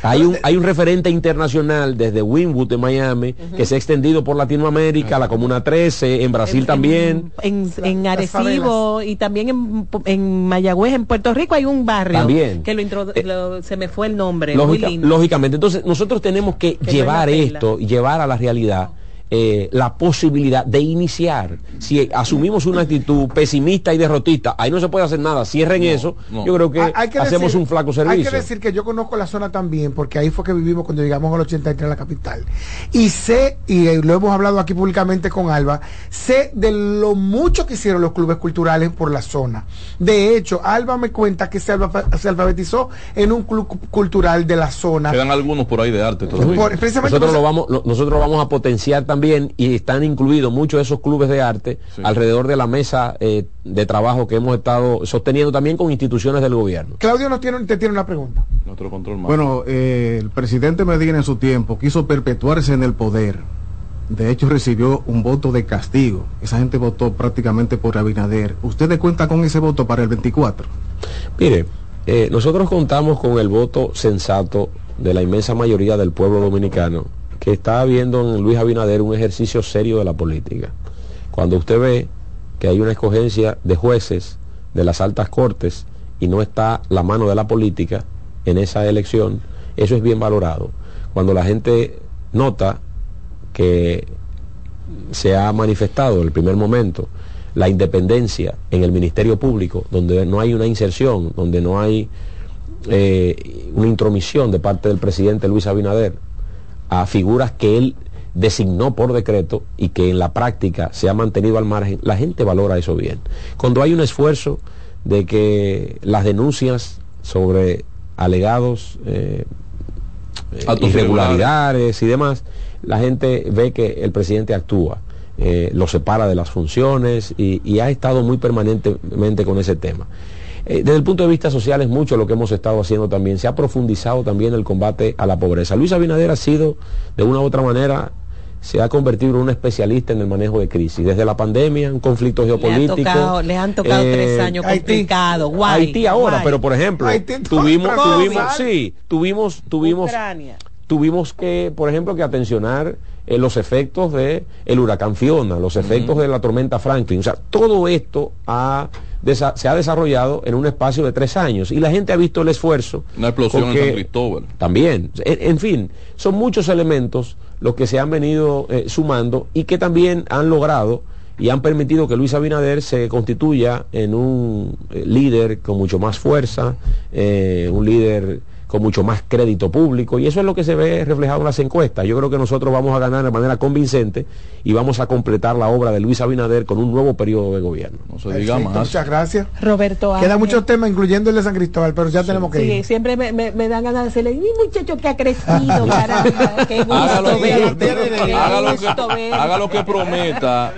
Hay, un, hay un referente internacional desde Winwood de Miami que se ha extendido por Latinoamérica, la Comuna 13, en Brasil también. En, en, Arecibo y también en, en, Mayagüez, en Puerto Rico hay un barrio también. que lo, eh, se me fue el nombre. Lógicamente, entonces nosotros tenemos que, llevar esto, llevar a la realidad eh, la posibilidad de iniciar. Si asumimos una actitud pesimista y derrotista, ahí no se puede hacer nada. Cierren eso. Yo creo que, hacemos un flaco servicio. Hay que decir que yo conozco la zona también, porque ahí fue que vivimos cuando llegamos al 83 a la capital. Y sé, y lo hemos hablado aquí públicamente con Alba, sé de lo mucho que hicieron los clubes culturales por la zona. De hecho, Alba me cuenta que se, alfabetizó en un club cultural de la zona. Quedan algunos por ahí de arte nosotros, lo vamos, nosotros lo vamos a potenciar también y están incluidos muchos de esos clubes de arte alrededor de la mesa eh, de trabajo que hemos estado sosteniendo también con instituciones del gobierno. Claudio nos tiene, te tiene una pregunta. Bueno, eh, el presidente Medina en su tiempo quiso perpetuarse en el poder. De hecho, recibió un voto de castigo. Esa gente votó prácticamente por Abinader. ¿Ustedes cuentan con ese voto para el 24? Mire, eh, nosotros contamos con el voto sensato de la inmensa mayoría del pueblo dominicano que está viendo en Luis Abinader un ejercicio serio de la política. Cuando usted ve que hay una escogencia de jueces de las altas cortes y no está la mano de la política en esa elección, eso es bien valorado. Cuando la gente nota que se ha manifestado en el primer momento la independencia en el Ministerio Público, donde no hay una inserción, donde no hay eh, una intromisión de parte del presidente Luis Abinader, a figuras que él designó por decreto y que en la práctica se ha mantenido al margen, la gente valora eso bien. Cuando hay un esfuerzo de que las denuncias sobre alegados eh, irregularidades y demás, la gente ve que el presidente actúa, eh, lo separa de las funciones y ha estado muy permanentemente con ese tema. Eh, desde el punto de vista social es mucho lo que hemos estado haciendo también. Se ha profundizado también el combate a la pobreza. Luis Abinader ha sido, de una u otra manera, se ha convertido en un especialista en el manejo de crisis. Desde la pandemia, un conflicto geopolítico. Le, han tocado eh, tres años complicados. Haití ahora, pero por ejemplo, tuvimos, tuvimos, sí, tuvimos, tuvimos, tuvimos que, por ejemplo, que atencionar eh, los efectos de el huracán Fiona, los efectos de la tormenta Franklin. O sea, todo esto se ha desarrollado en un espacio de tres años y la gente ha visto el esfuerzo. Una explosión en San Cristóbal. También. En, fin, son muchos elementos los que se han venido eh, sumando y que también han logrado y han permitido que Luis Abinader se constituya en un eh, líder con mucho más fuerza, un líder con mucho más crédito público y eso es lo que se ve reflejado en las encuestas. Yo creo que nosotros vamos a ganar de manera convincente y vamos a completar la obra de Luis Abinader con un nuevo periodo de gobierno. No se diga más. Muchas gracias. Roberto Queda muchos temas, incluyendo el de San Cristóbal, pero ya tenemos que sí, siempre me, me, dan ganas de decirle, mi muchacho que ha crecido, caramba, qué gusto haga lo que, haga lo que prometa.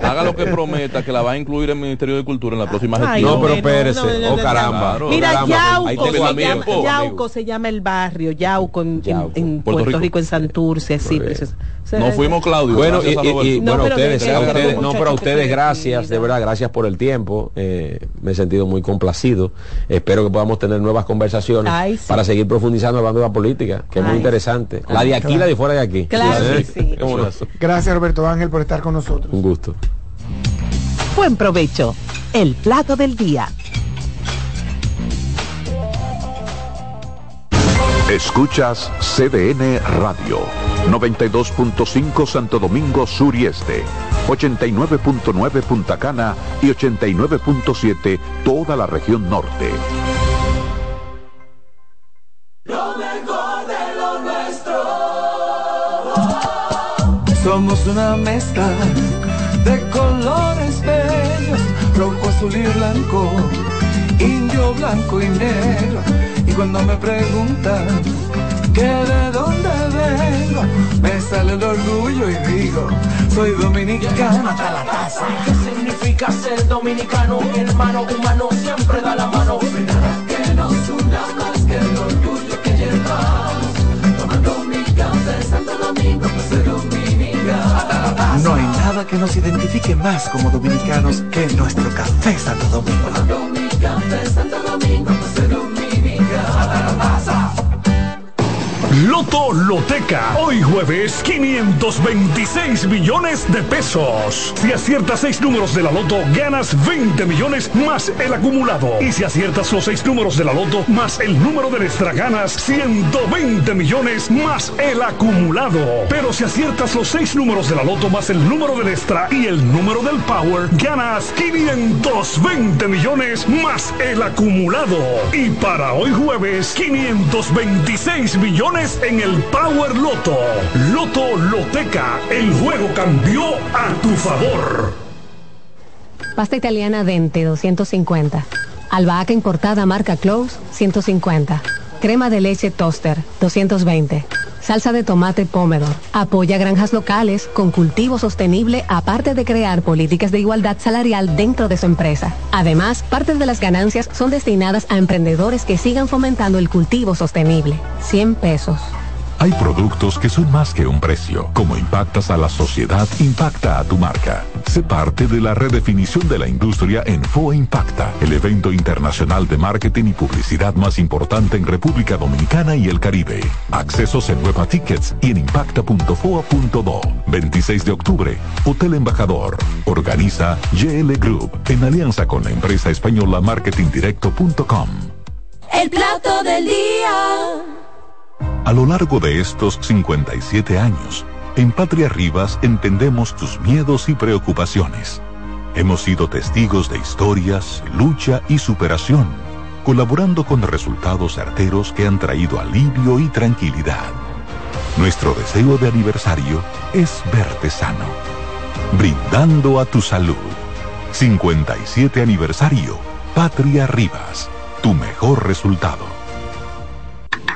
haga lo que prometa que la va a incluir el Ministerio de Cultura en la próxima gestión. No, pero espérese. oh, caramba. Mira, Yauco se, llama, el barrio, Yauco en, Puerto, Rico. en Santurce, sí. no fuimos Claudio. Bueno, y, bueno, ustedes, no, pero a ustedes gracias, de verdad, gracias por el tiempo. Eh, me he sentido muy complacido. Espero que podamos tener nuevas conversaciones para seguir profundizando hablando de la política, que es muy interesante. La de aquí, la de fuera de aquí. Claro, sí. Gracias Roberto Ángel por estar con nosotros. Un gusto. Buen provecho. El plato del día. Escuchas CDN Radio, 92.5 Santo Domingo Sur y Este, 89.9 Punta Cana y 89.7 toda la región norte. Lo mejor de lo nuestro. Somos una mezcla de colores bellos, rojo, azul y blanco, indio, blanco y negro y cuando me preguntan que de dónde vengo me sale el orgullo y digo, soy dominicano hasta la casa. ¿Qué significa ser dominicano? Mi hermano humano siempre da la mano. Nada que nos una más que el orgullo que llevamos. Tomando mi café Santo Domingo, pues soy dominicano. No hay nada que nos identifique más como dominicanos que nuestro café Santo Domingo. Tomando mi café Santo Domingo, pues Loto Loteca. Hoy jueves, 526 millones de pesos. Si aciertas seis números de la Loto, ganas 20 millones más el acumulado. Y si aciertas los seis números de la Loto más el número de extra, ganas 120 millones más el acumulado. Pero si aciertas los seis números de la Loto más el número del extra y el número del Power, ganas 520 millones más el acumulado. Y para hoy jueves, 526 millones en el Power Loto. Loto Loteca, el juego cambió a tu favor. Pasta italiana Dente 250. Albahaca importada marca Close 150. Crema de leche Toaster 220. Salsa de tomate Pomedor. Apoya granjas locales con cultivo sostenible aparte de crear políticas de igualdad salarial dentro de su empresa. Además, parte de las ganancias son destinadas a emprendedores que sigan fomentando el cultivo sostenible. 100 pesos. Hay productos que son más que un precio. Como impactas a la sociedad, impacta a tu marca. Sé parte de la redefinición de la industria en FOA Impacta, el evento internacional de marketing y publicidad más importante en República Dominicana y el Caribe. Accesos en Nueva Tickets y en impacta.foa.do. 26 de octubre, Hotel Embajador. Organiza GL Group en alianza con la empresa española marketingdirecto.com. El plato del día. A lo largo de estos 57 años, en Patria Rivas entendemos tus miedos y preocupaciones. Hemos sido testigos de historias, lucha y superación, colaborando con resultados certeros que han traído alivio y tranquilidad. Nuestro deseo de aniversario es verte sano, brindando a tu salud. 57 aniversario, Patria Rivas, tu mejor resultado.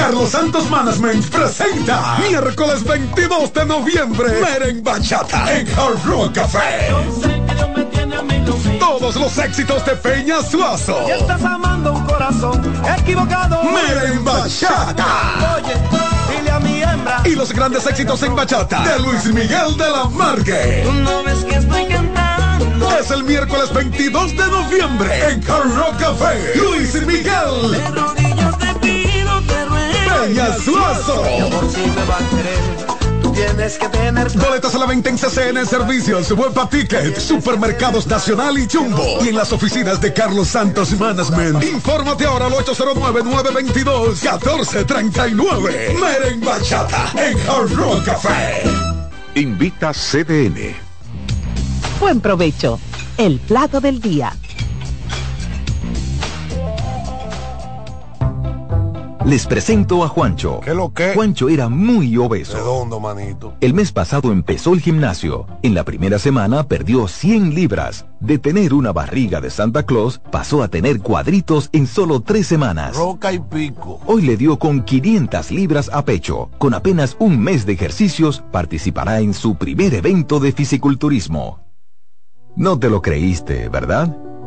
Carlos Santos Management presenta miércoles 22 de noviembre Meren Bachata en Hard Rock Café. Todos los éxitos de Peña Suazo. Y estás amando un corazón equivocado. Meren Bachata. Oye, dile a mi hembra. Y los grandes éxitos en bachata de Luis Miguel de la Marque. No ves que estoy cantando. Es el miércoles 22 de noviembre en Hard Rock Café. Luis Miguel. Suazo. Si me va a querer, tú tienes que tener. Boletas a la venta en CCN Servicios, Huepa Ticket, Supermercados Nacional y Jumbo. Y en las oficinas de Carlos Santos Management. Infórmate ahora al 809-922-1439. Meren Bachata en Hard Rock Café. Invita CDN. Buen provecho. El plato del día. Les presento a Juancho. ¿Qué lo que? Juancho era muy obeso. Redondo, manito. El mes pasado empezó el gimnasio. En la primera semana perdió 100 libras. De tener una barriga de Santa Claus, pasó a tener cuadritos en solo tres semanas. Roca y pico. Hoy le dio con 500 libras a pecho. Con apenas un mes de ejercicios, participará en su primer evento de fisiculturismo. No te lo creíste, ¿verdad?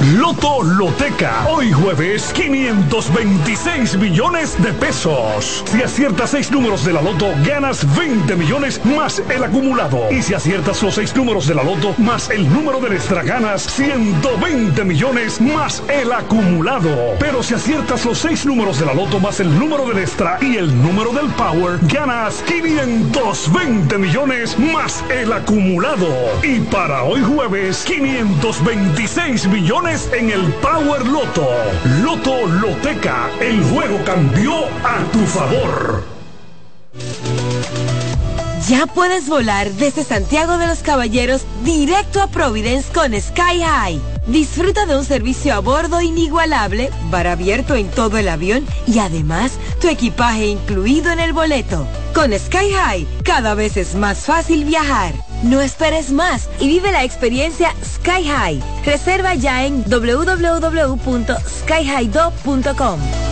Loto Loteca. Hoy jueves, 526 millones de pesos. Si aciertas seis números de la Loto, ganas 20 millones más el acumulado. Y si aciertas los seis números de la Loto más el número del extra, ganas 120 millones más el acumulado. Pero si aciertas los seis números de la Loto más el número del extra y el número del Power, ganas 520 millones más el acumulado. Y para hoy jueves, 526 millones en el Power Loto. Loto Loteca, el juego cambió a tu favor. Ya puedes volar desde Santiago de los Caballeros directo a Providence con Sky High. Disfruta de un servicio a bordo inigualable, bar abierto en todo el avión y además tu equipaje incluido en el boleto. Con Sky High, cada vez es más fácil viajar. No esperes más y vive la experiencia Sky High. Reserva ya en www.skyhighdo.com.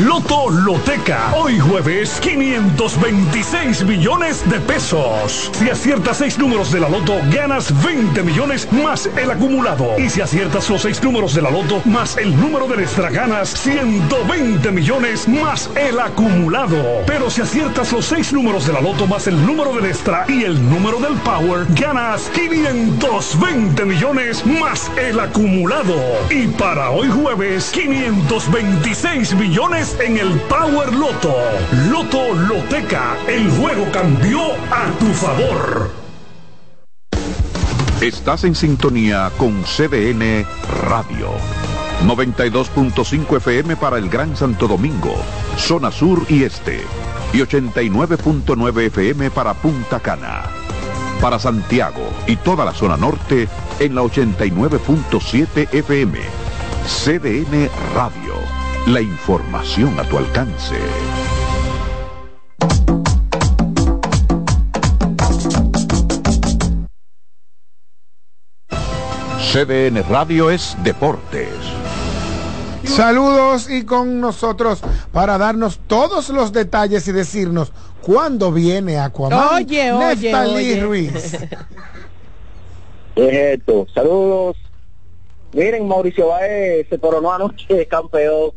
Loto Loteca. Hoy jueves, 526 millones de pesos. Si aciertas seis números de la Loto, ganas 20 millones más el acumulado. Y si aciertas los seis números de la Loto más el número del extra, ganas 120 millones más el acumulado. Pero si aciertas los seis números de la Loto más el número del extra y el número del Power, ganas 520 millones más el acumulado. Y para hoy jueves, 526 millones en el Power Loto. Loto Loteca, el juego cambió a tu favor. Estás en sintonía con CDN Radio. 92.5 FM para el Gran Santo Domingo, zona sur y este. Y 89.9 FM para Punta Cana. Para Santiago y toda la zona norte en la 89.7 FM. CDN Radio. La información a tu alcance. CDN Radio es Deportes. Saludos y con nosotros para darnos todos los detalles y decirnos cuándo viene Aquaman. Oye, oye, oye. Ruiz. Es esto. Saludos. Miren, Mauricio Baez se coronó anoche campeón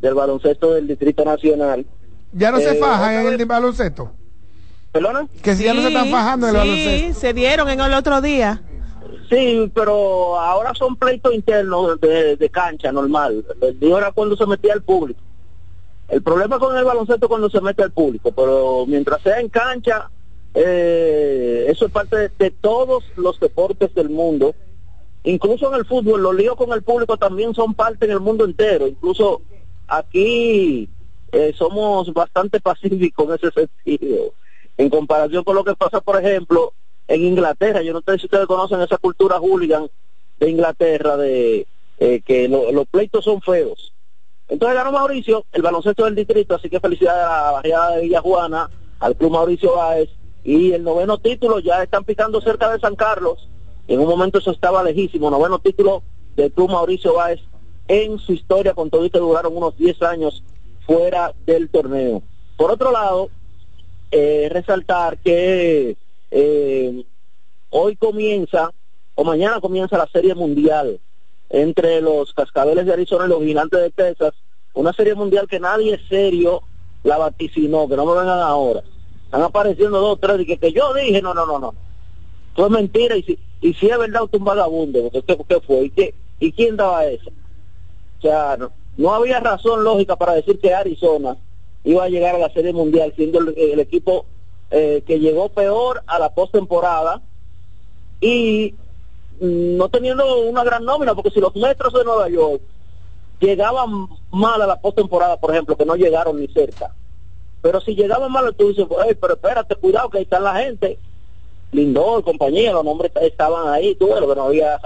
del baloncesto del Distrito Nacional. Ya no se Eh, fajan en el baloncesto. ¿Perdona? Que si ya no se están fajando en el sí, baloncesto. se dieron en el otro día. Sí, pero ahora son pleitos internos de, de cancha normal. El lío era cuando se metía el público. El problema con el baloncesto es cuando se mete al público, pero mientras sea en cancha, eh, eso es parte de, de todos los deportes del mundo. Incluso en el fútbol, los líos con el público también son parte en el mundo entero. Incluso aquí eh, somos bastante pacíficos en ese sentido. En comparación con lo que pasa, por ejemplo, en Inglaterra. Yo no sé si ustedes conocen esa cultura hooligan de Inglaterra, de eh, que lo- los pleitos son feos. Entonces ganó Mauricio, el baloncesto del distrito, así que felicidades a la barriada de Villajuana, al club Mauricio Báez, y el noveno título ya están picando cerca de San Carlos, en un momento eso estaba lejísimo, noveno título del club Mauricio Báez en su historia, con todo y que duraron unos 10 años fuera del torneo. Por otro lado, eh, resaltar que eh, hoy comienza, o mañana comienza la Serie Mundial entre los Cascabeles de Arizona y los Gigantes de Texas, una Serie Mundial que nadie serio la vaticinó, que no me vengan ahora. Están apareciendo dos tres, y que, que yo dije, no, no, no, no. Es mentira, y si, y si es verdad, usted es un vagabundo, porque ¿qué, qué fue? ¿Y, qué, ¿Y quién daba eso? Sea, no, había razón lógica para decir que Arizona iba a llegar a la Serie Mundial, siendo el, equipo eh, que llegó peor a la postemporada y mm, no teniendo una gran nómina, porque si los metros de Nueva York llegaban mal a la postemporada, por ejemplo, que no llegaron ni cerca. Pero si llegaban mal, tú dices, "Ey, pero espérate, cuidado, que ahí está la gente. Lindor, compañía, los nombres estaban ahí, tú lo que no había,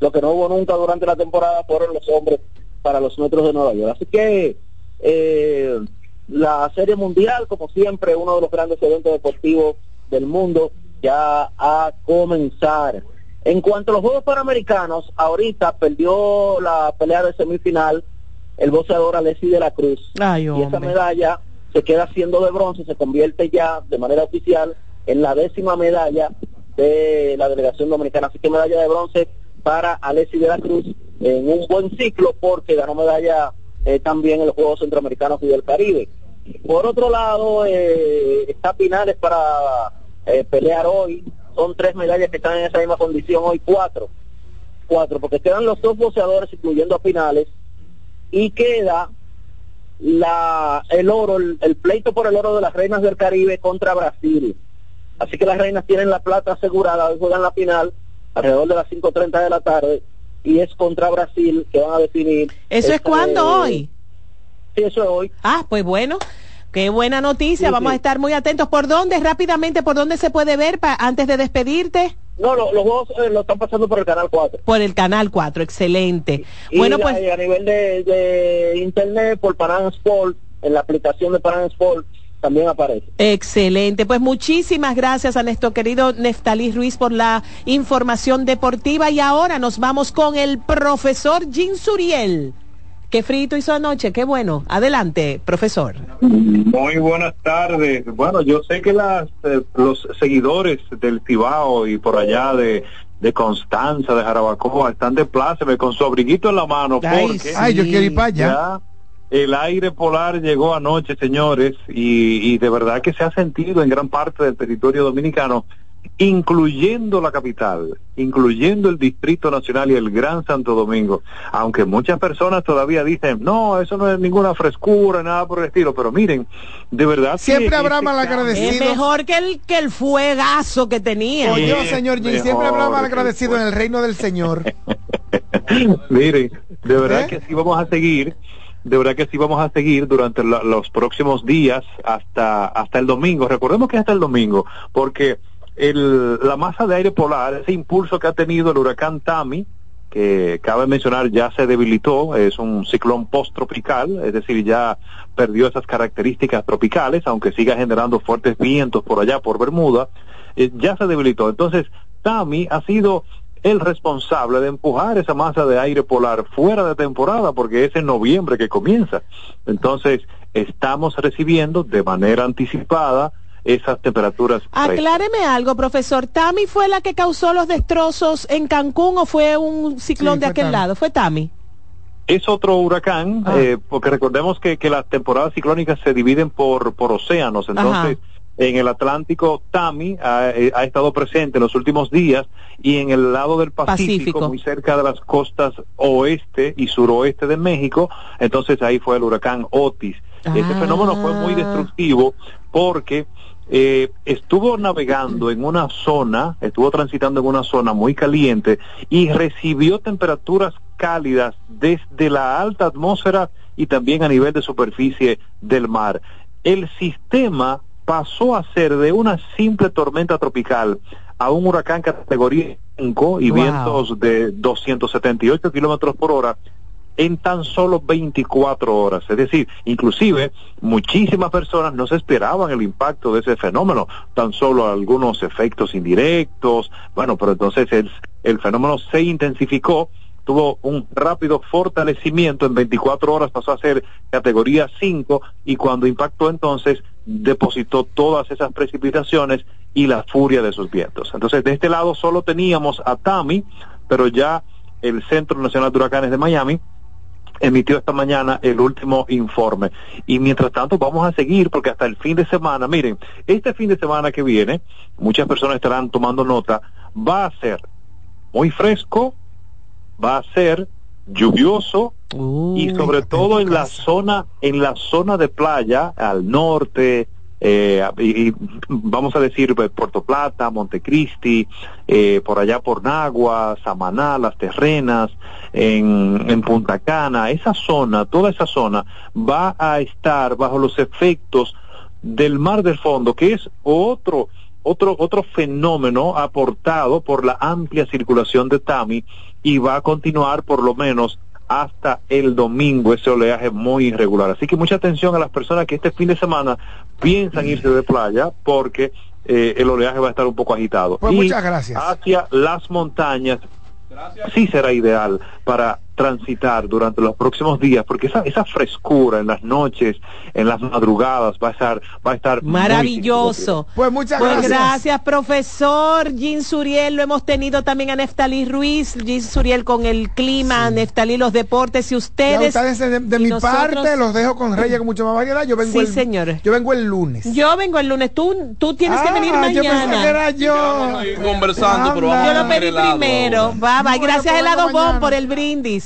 lo que no hubo nunca durante la temporada fueron los hombres para los metros de Nueva York. Así que eh, la Serie Mundial, como siempre, uno de los grandes eventos deportivos del mundo, ya a comenzar. En cuanto a los Juegos Panamericanos, ahorita perdió la pelea de semifinal el boxeador Alessi de la Cruz. Ay, y esa medalla se queda siendo de bronce, se convierte ya de manera oficial en la décima medalla de la delegación dominicana. Así que medalla de bronce para Alessi de la Cruz en un buen ciclo porque ganó medalla eh, también en los Juegos Centroamericanos y del Caribe. Por otro lado, eh, está Pinares para eh, pelear hoy. Son tres medallas que están en esa misma condición hoy, cuatro. Cuatro, porque quedan los dos boxeadores, incluyendo a Pinales, y queda la el oro, el, el pleito por el oro de las reinas del Caribe contra Brasil. Así que las reinas tienen la plata asegurada, hoy juegan la final alrededor de las 5.30 de la tarde y es contra Brasil que van a definir. ¿Eso es este- cuando hoy? Sí, eso es hoy. Ah, pues bueno. Qué buena noticia, Sí, vamos sí. a estar muy atentos. ¿Por dónde, rápidamente, por dónde se puede ver pa- antes de despedirte? No, lo- los juegos eh, lo están pasando por el canal 4. Por el Canal 4, excelente. Y bueno, pues a nivel de, de internet por Panam Sport, en la aplicación de Panam Sport también aparece. Excelente, pues muchísimas gracias a nuestro querido Neftalí Ruiz por la información deportiva y ahora nos vamos con el profesor Jim Suriel. Qué frito hizo anoche, qué bueno. Adelante, profesor. Muy buenas tardes. Bueno, yo sé que las, eh, los seguidores del Cibao y por allá de, de Constanza, de Jarabacoa, están de pláceme con su abriguito en la mano. Ay, porque Ay, yo quiero ir para allá. ya el aire polar llegó anoche, señores, y, y de verdad que se ha sentido en gran parte del territorio dominicano, incluyendo la capital, incluyendo el Distrito Nacional y el Gran Santo Domingo. Aunque muchas personas todavía dicen, no, eso no es ninguna frescura, nada por el estilo, pero miren, de verdad. que Siempre habrá este malagradecidos. Es mejor que el, que el fuegazo que tenía. Oye, señor Jim, siempre habrá mal agradecido en el reino del Señor. Miren, de verdad ¿Eh? que sí vamos a seguir, de verdad que sí vamos a seguir durante la- los próximos días hasta hasta el domingo. Recordemos que hasta el domingo, porque el, la masa de aire polar, ese impulso que ha tenido el huracán Tami, que cabe mencionar ya se debilitó, es un ciclón post-tropical, es decir, ya perdió esas características tropicales, aunque siga generando fuertes vientos por allá, por Bermuda, eh, ya se debilitó. Entonces, Tami ha sido el responsable de empujar esa masa de aire polar fuera de temporada, porque es en noviembre que comienza. Entonces, estamos recibiendo de manera anticipada esas temperaturas. frescas. Acláreme algo, profesor. ¿Tami fue la que causó los destrozos en Cancún o fue un ciclón Sí, de aquel Tami. lado? Fue Tami. Es otro huracán, Ah. eh, porque recordemos que, que las temporadas ciclónicas se dividen por, por océanos, entonces en el Atlántico Tami ha, eh, ha estado presente en los últimos días y en el lado del Pacífico, Pacífico. muy cerca de las costas oeste y suroeste de México, entonces ahí fue el huracán Otis. Este Ah. fenómeno fue muy destructivo porque eh, estuvo navegando en una zona, estuvo transitando en una zona muy caliente y recibió temperaturas cálidas desde la alta atmósfera y también a nivel de superficie del mar. El sistema pasó a ser de una simple tormenta tropical a un huracán categoría 5 y Wow. vientos de 278 kilómetros por hora en tan solo 24 horas. Es decir, inclusive muchísimas personas no se esperaban el impacto de ese fenómeno, tan solo algunos efectos indirectos. Bueno, pero entonces el, el fenómeno se intensificó, tuvo un rápido fortalecimiento, en 24 horas pasó a ser categoría 5 y cuando impactó entonces depositó todas esas precipitaciones y la furia de sus vientos. Entonces, de este lado solo teníamos a Tami, pero ya el Centro Nacional de Huracanes de Miami emitió esta mañana el último informe. Y mientras tanto vamos a seguir porque hasta el fin de semana, miren, este fin de semana que viene, muchas personas estarán tomando nota, va a ser muy fresco, va a ser lluvioso y sobre todo en la zona en la zona de playa al norte eh, y, y vamos a decir pues, Puerto Plata, Montecristi, eh, por allá por Nagua, Samaná, Las Terrenas, en, en Punta Cana, esa zona, toda esa zona va a estar bajo los efectos del mar del fondo, que es otro otro otro fenómeno aportado por la amplia circulación de Tami y va a continuar por lo menos hasta el domingo ese oleaje muy irregular. Así que mucha atención a las personas que este fin de semana piensan irse de playa porque eh, el oleaje va a estar un poco agitado. Pues y muchas gracias. Hacia las montañas sí será ideal para transitar durante los próximos días porque esa, esa frescura en las noches, en las madrugadas va a estar va a estar muy Maravilloso. Pues muchas Pues gracias. gracias, profesor Jean Suriel. Lo hemos tenido también a Neftalí Ruiz. Jean Suriel con el clima, Neftalí los deportes. Y Ya ustedes. ustedes, de, de y mi nosotros- parte los dejo con Reyes con mucho más variedad. Yo vengo Sí, el, señor. Yo vengo el lunes. Yo vengo el lunes. Tú, tú tienes que Ah, venir yo pensé mañana. que era yo. Conversando, pero Yo vamos a lo pedí primero. Bye bye. Gracias, pues Helado Bon, mañana. por el brindis.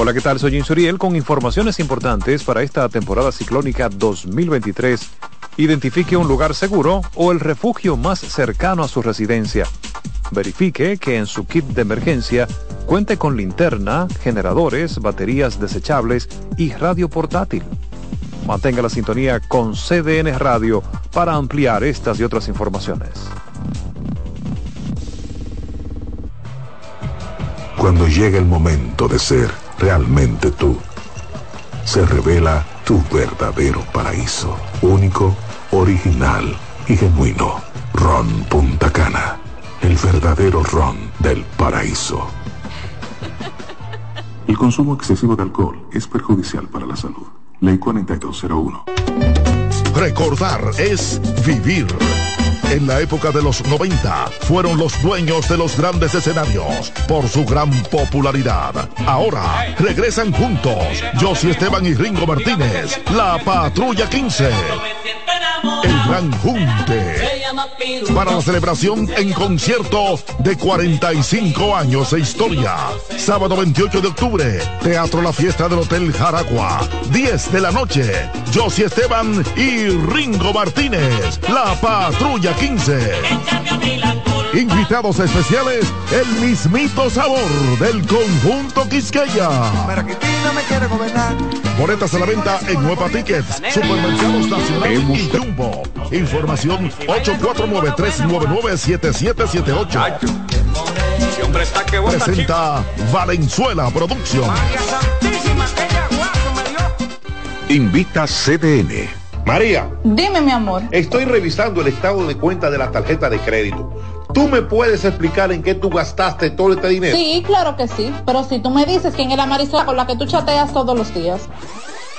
Hola, ¿qué tal? Soy Insuriel con informaciones importantes para esta temporada ciclónica 2023. Identifique un lugar seguro o el refugio más cercano a su residencia. Verifique que en su kit de emergencia cuente con linterna, generadores, baterías desechables y radio portátil. Mantenga la sintonía con CDN Radio para ampliar estas y otras informaciones. Cuando llega el momento de ser realmente tú, se revela tu verdadero paraíso, único, original y genuino. Ron Punta Cana, el verdadero ron del paraíso. El consumo excesivo de alcohol es perjudicial para la salud. Ley 4201. Recordar es vivir. En la época de los 90 fueron los dueños de los grandes escenarios por su gran popularidad. Ahora regresan juntos Josie Esteban y Ringo Martínez, la Patrulla 15. El Gran Junte. Para la celebración en concierto de 45 años de historia. Sábado 28 de octubre, Teatro La Fiesta del Hotel Jaragua. 10 de la noche, Josie Esteban y Ringo Martínez, La Patrulla 15. Invitados especiales, el mismito sabor del conjunto Quisqueya. Boletas a la venta en Nueva Tickets, Supermercados Nacional y Jumbo. Información 849-399-7778. Presenta Valenzuela Producción. Invita CDN. María, Dime, mi amor. estoy revisando el estado de cuenta de la tarjeta de crédito. ¿Tú me puedes explicar en qué tú gastaste todo este dinero? Sí, claro que sí. Pero si tú me dices quién es la Marisol con la que tú chateas todos los días.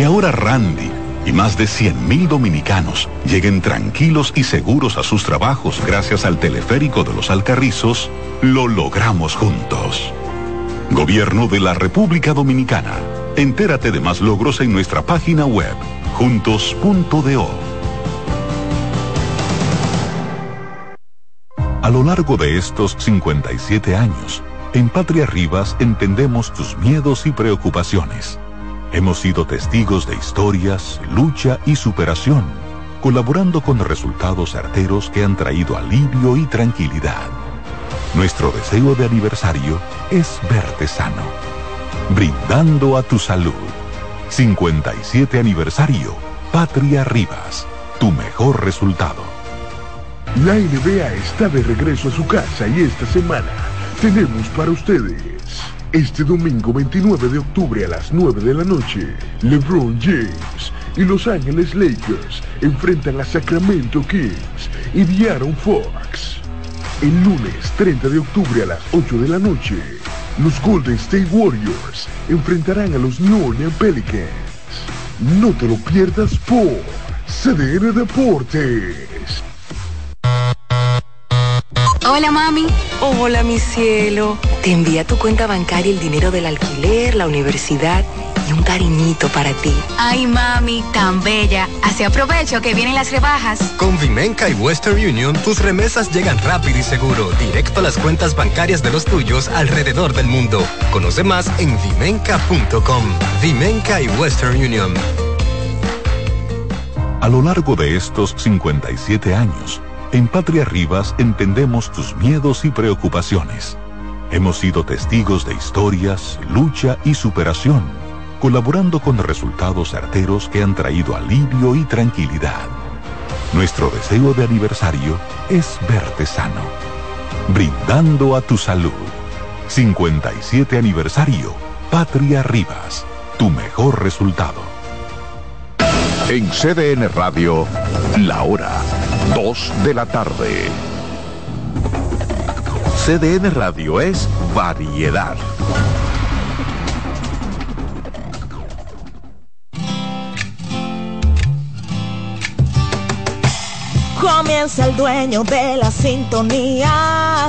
Que ahora Randy y más de 100.000 dominicanos lleguen tranquilos y seguros a sus trabajos gracias al teleférico de los Alcarrizos, lo logramos juntos. Gobierno de la República Dominicana. Entérate de más logros en nuestra página web, juntos.do. A lo largo de estos 57 años, en Patria Rivas entendemos tus miedos y preocupaciones. Hemos sido testigos de historias, lucha y superación, colaborando con resultados certeros que han traído alivio y tranquilidad. Nuestro deseo de aniversario es verte sano, brindando a tu salud. 57 aniversario, Patria Rivas, tu mejor resultado. La NBA está de regreso a su casa y esta semana tenemos para ustedes. Este domingo 29 de octubre a las 9 de la noche, LeBron James y Los Ángeles Lakers enfrentan a Sacramento Kings y De'Aaron Fox. El lunes 30 de octubre a las 8 de la noche, los Golden State Warriors enfrentarán a los New Orleans Pelicans. No te lo pierdas por CDN Deportes. Hola mami. Hola mi cielo. Te envía a tu cuenta bancaria el dinero del alquiler, la universidad y un cariñito para ti. Ay mami, tan bella. Así aprovecho que vienen las rebajas. Con Vimenca y Western Union tus remesas llegan rápido y seguro, directo a las cuentas bancarias de los tuyos alrededor del mundo. Conoce más en vimenca.com. Vimenca y Western Union. A lo largo de estos 57 años, en Patria Rivas entendemos tus miedos y preocupaciones. Hemos sido testigos de historias, lucha y superación, colaborando con resultados certeros que han traído alivio y tranquilidad. Nuestro deseo de aniversario es verte sano, brindando a tu salud. 57 aniversario, Patria Rivas, tu mejor resultado. En CDN Radio, la hora 2 de la tarde. CDN Radio es variedad. Comienza el dueño de la sintonía.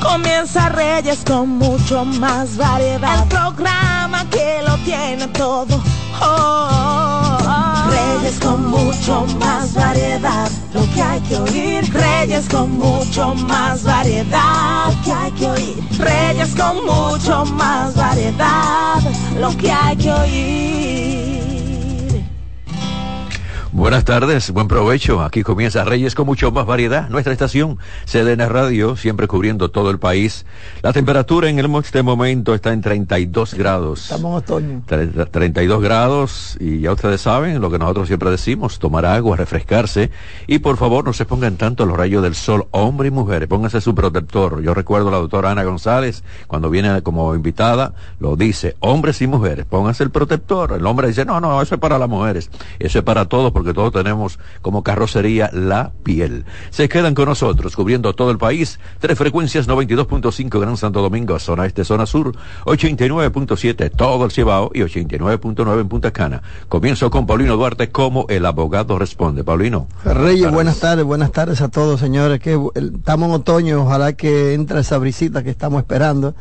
Comienza Reyes con mucho más variedad. El programa que lo tiene todo. Oh, oh, oh. Reyes con mucho más variedad. Lo que hay que oír. Reyes con mucho más variedad. Lo que hay que oír. Reyes con mucho más variedad. Lo que hay que oír. Buenas tardes, buen provecho. Aquí comienza Reyes con mucho más variedad. Nuestra estación, CDN Radio, siempre cubriendo todo el país. La temperatura en el, este momento está en 32 grados. Estamos en otoño. 32 grados y ya ustedes saben lo que nosotros siempre decimos, tomar agua, refrescarse y por favor no se pongan tanto los rayos del sol, hombre y mujer, pónganse su protector. Yo recuerdo a la doctora Ana González, cuando viene como invitada, lo dice, hombres y mujeres, pónganse el protector. El hombre dice, no, no, eso es para las mujeres, eso es para todos porque todos tenemos como carrocería la piel. Se quedan con nosotros cubriendo todo el país. Tres frecuencias 92.5 Gran Santo Domingo, zona este, zona sur, 89.7 todo el Cibao y 89.9 en Punta Cana. Comienzo con Paulino Duarte como el abogado responde. Paulino. Reyes, buenas tardes, buenas tardes a todos, señores. Que estamos en otoño, ojalá que entre esa brisita que estamos esperando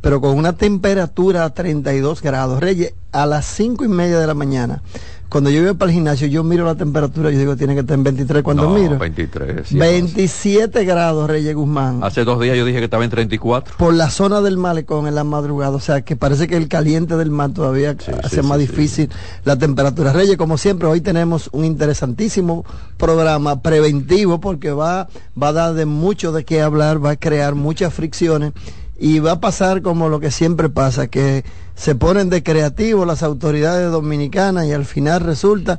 pero con una temperatura a 32 grados. Reyes, a las cinco y media de la mañana cuando yo voy para el gimnasio, yo miro la temperatura, yo digo, tiene que estar en 23 cuando no, miro. 23. 27 grados, Reyes Guzmán. Hace dos días yo dije que estaba en 34. Por la zona del malecón en la madrugada, o sea, que parece que el caliente del mar todavía sí, hace sí, más difícil la temperatura. Reyes, como siempre, hoy tenemos un interesantísimo programa preventivo porque va, va a dar de mucho de qué hablar, va a crear muchas fricciones y va a pasar como lo que siempre pasa, que se ponen de creativo las autoridades dominicanas y al final resulta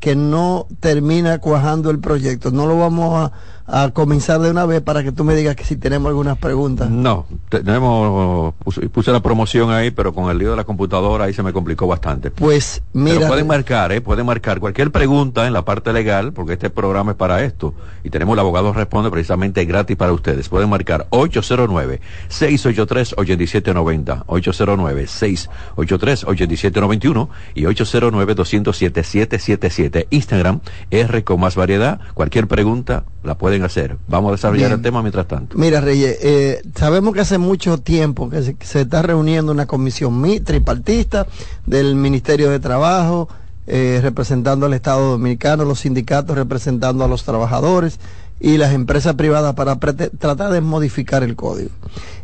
que no termina cuajando el proyecto. No lo vamos a, a comenzar de una vez para que tú me digas que si tenemos algunas preguntas. No, tenemos, puse, puse, la promoción ahí, pero con el lío de la computadora ahí se me complicó bastante. Pues mira. Pero pueden marcar, ¿eh? Pueden marcar cualquier pregunta en la parte legal, porque este programa es para esto. Y tenemos el abogado responde precisamente gratis para ustedes. Pueden marcar 809-683-8790, 809-683-8791 y 809-207-777. Instagram, R con más variedad. Cualquier pregunta la pueden hacer. Vamos a desarrollar Bien. el tema mientras tanto. Mira, Reyes, eh, sabemos que hace mucho tiempo que se, que se, está reuniendo una comisión tripartista del Ministerio de Trabajo, eh, representando al Estado Dominicano, los sindicatos representando a los trabajadores y las empresas privadas para tratar de modificar el código.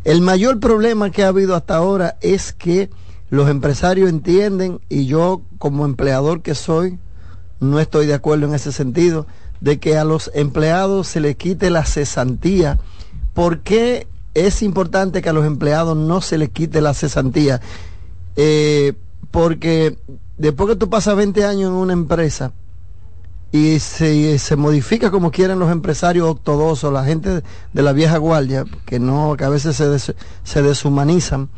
El mayor problema que ha habido hasta ahora es que los empresarios entienden, y yo como empleador que soy, no estoy de acuerdo en ese sentido, de que a los empleados se les quite la cesantía. ¿Por qué es importante que a los empleados no se les quite la cesantía? Eh, porque después que tú pasas 20 años en una empresa, y se, se modifica como quieren los empresarios ortodoxos, la gente de la vieja guardia, que no, que a veces se, se deshumanizan,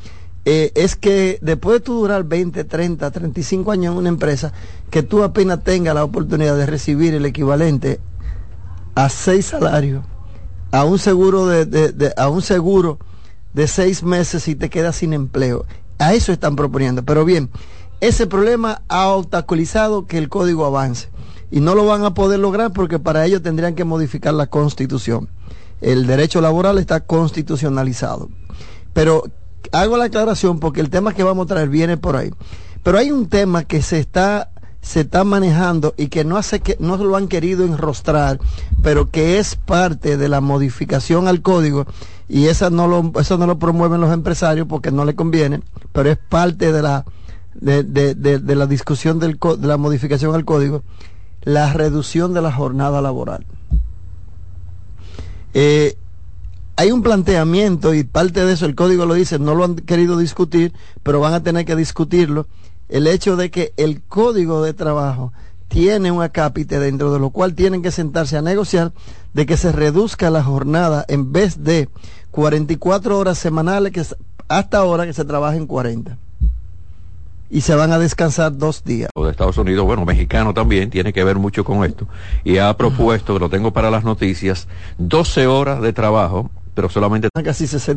eh, es que después de tú durar 20, 30, 35 años en una empresa, que tú apenas tengas la oportunidad de recibir el equivalente a seis salarios, a un seguro de, de, a un seguro de seis meses y te quedas sin empleo. A eso están proponiendo. Pero bien, ese problema ha obstaculizado que el código avance y no lo van a poder lograr porque para ello tendrían que modificar la constitución. El derecho laboral está constitucionalizado. Pero hago la aclaración porque el tema que vamos a traer viene por ahí. Pero hay un tema que se está se está manejando y que no hace que no lo han querido enrostrar, pero que es parte de la modificación al código y esa no lo eso no lo promueven los empresarios porque no le conviene, pero es parte de la de, de, de, la discusión del, de la modificación al código la reducción de la jornada laboral. Eh, hay un planteamiento y parte de eso el código lo dice, no lo han querido discutir, pero van a tener que discutirlo, el hecho de que el código de trabajo tiene un acápite dentro de lo cual tienen que sentarse a negociar de que se reduzca la jornada en vez de 44 horas semanales que hasta ahora que se trabaja en 40 y se van a descansar dos días. De Estados Unidos, bueno, mexicano también, tiene que ver mucho con esto, y ha propuesto, lo tengo para las noticias, 12 horas de trabajo, pero solamente... Casi 60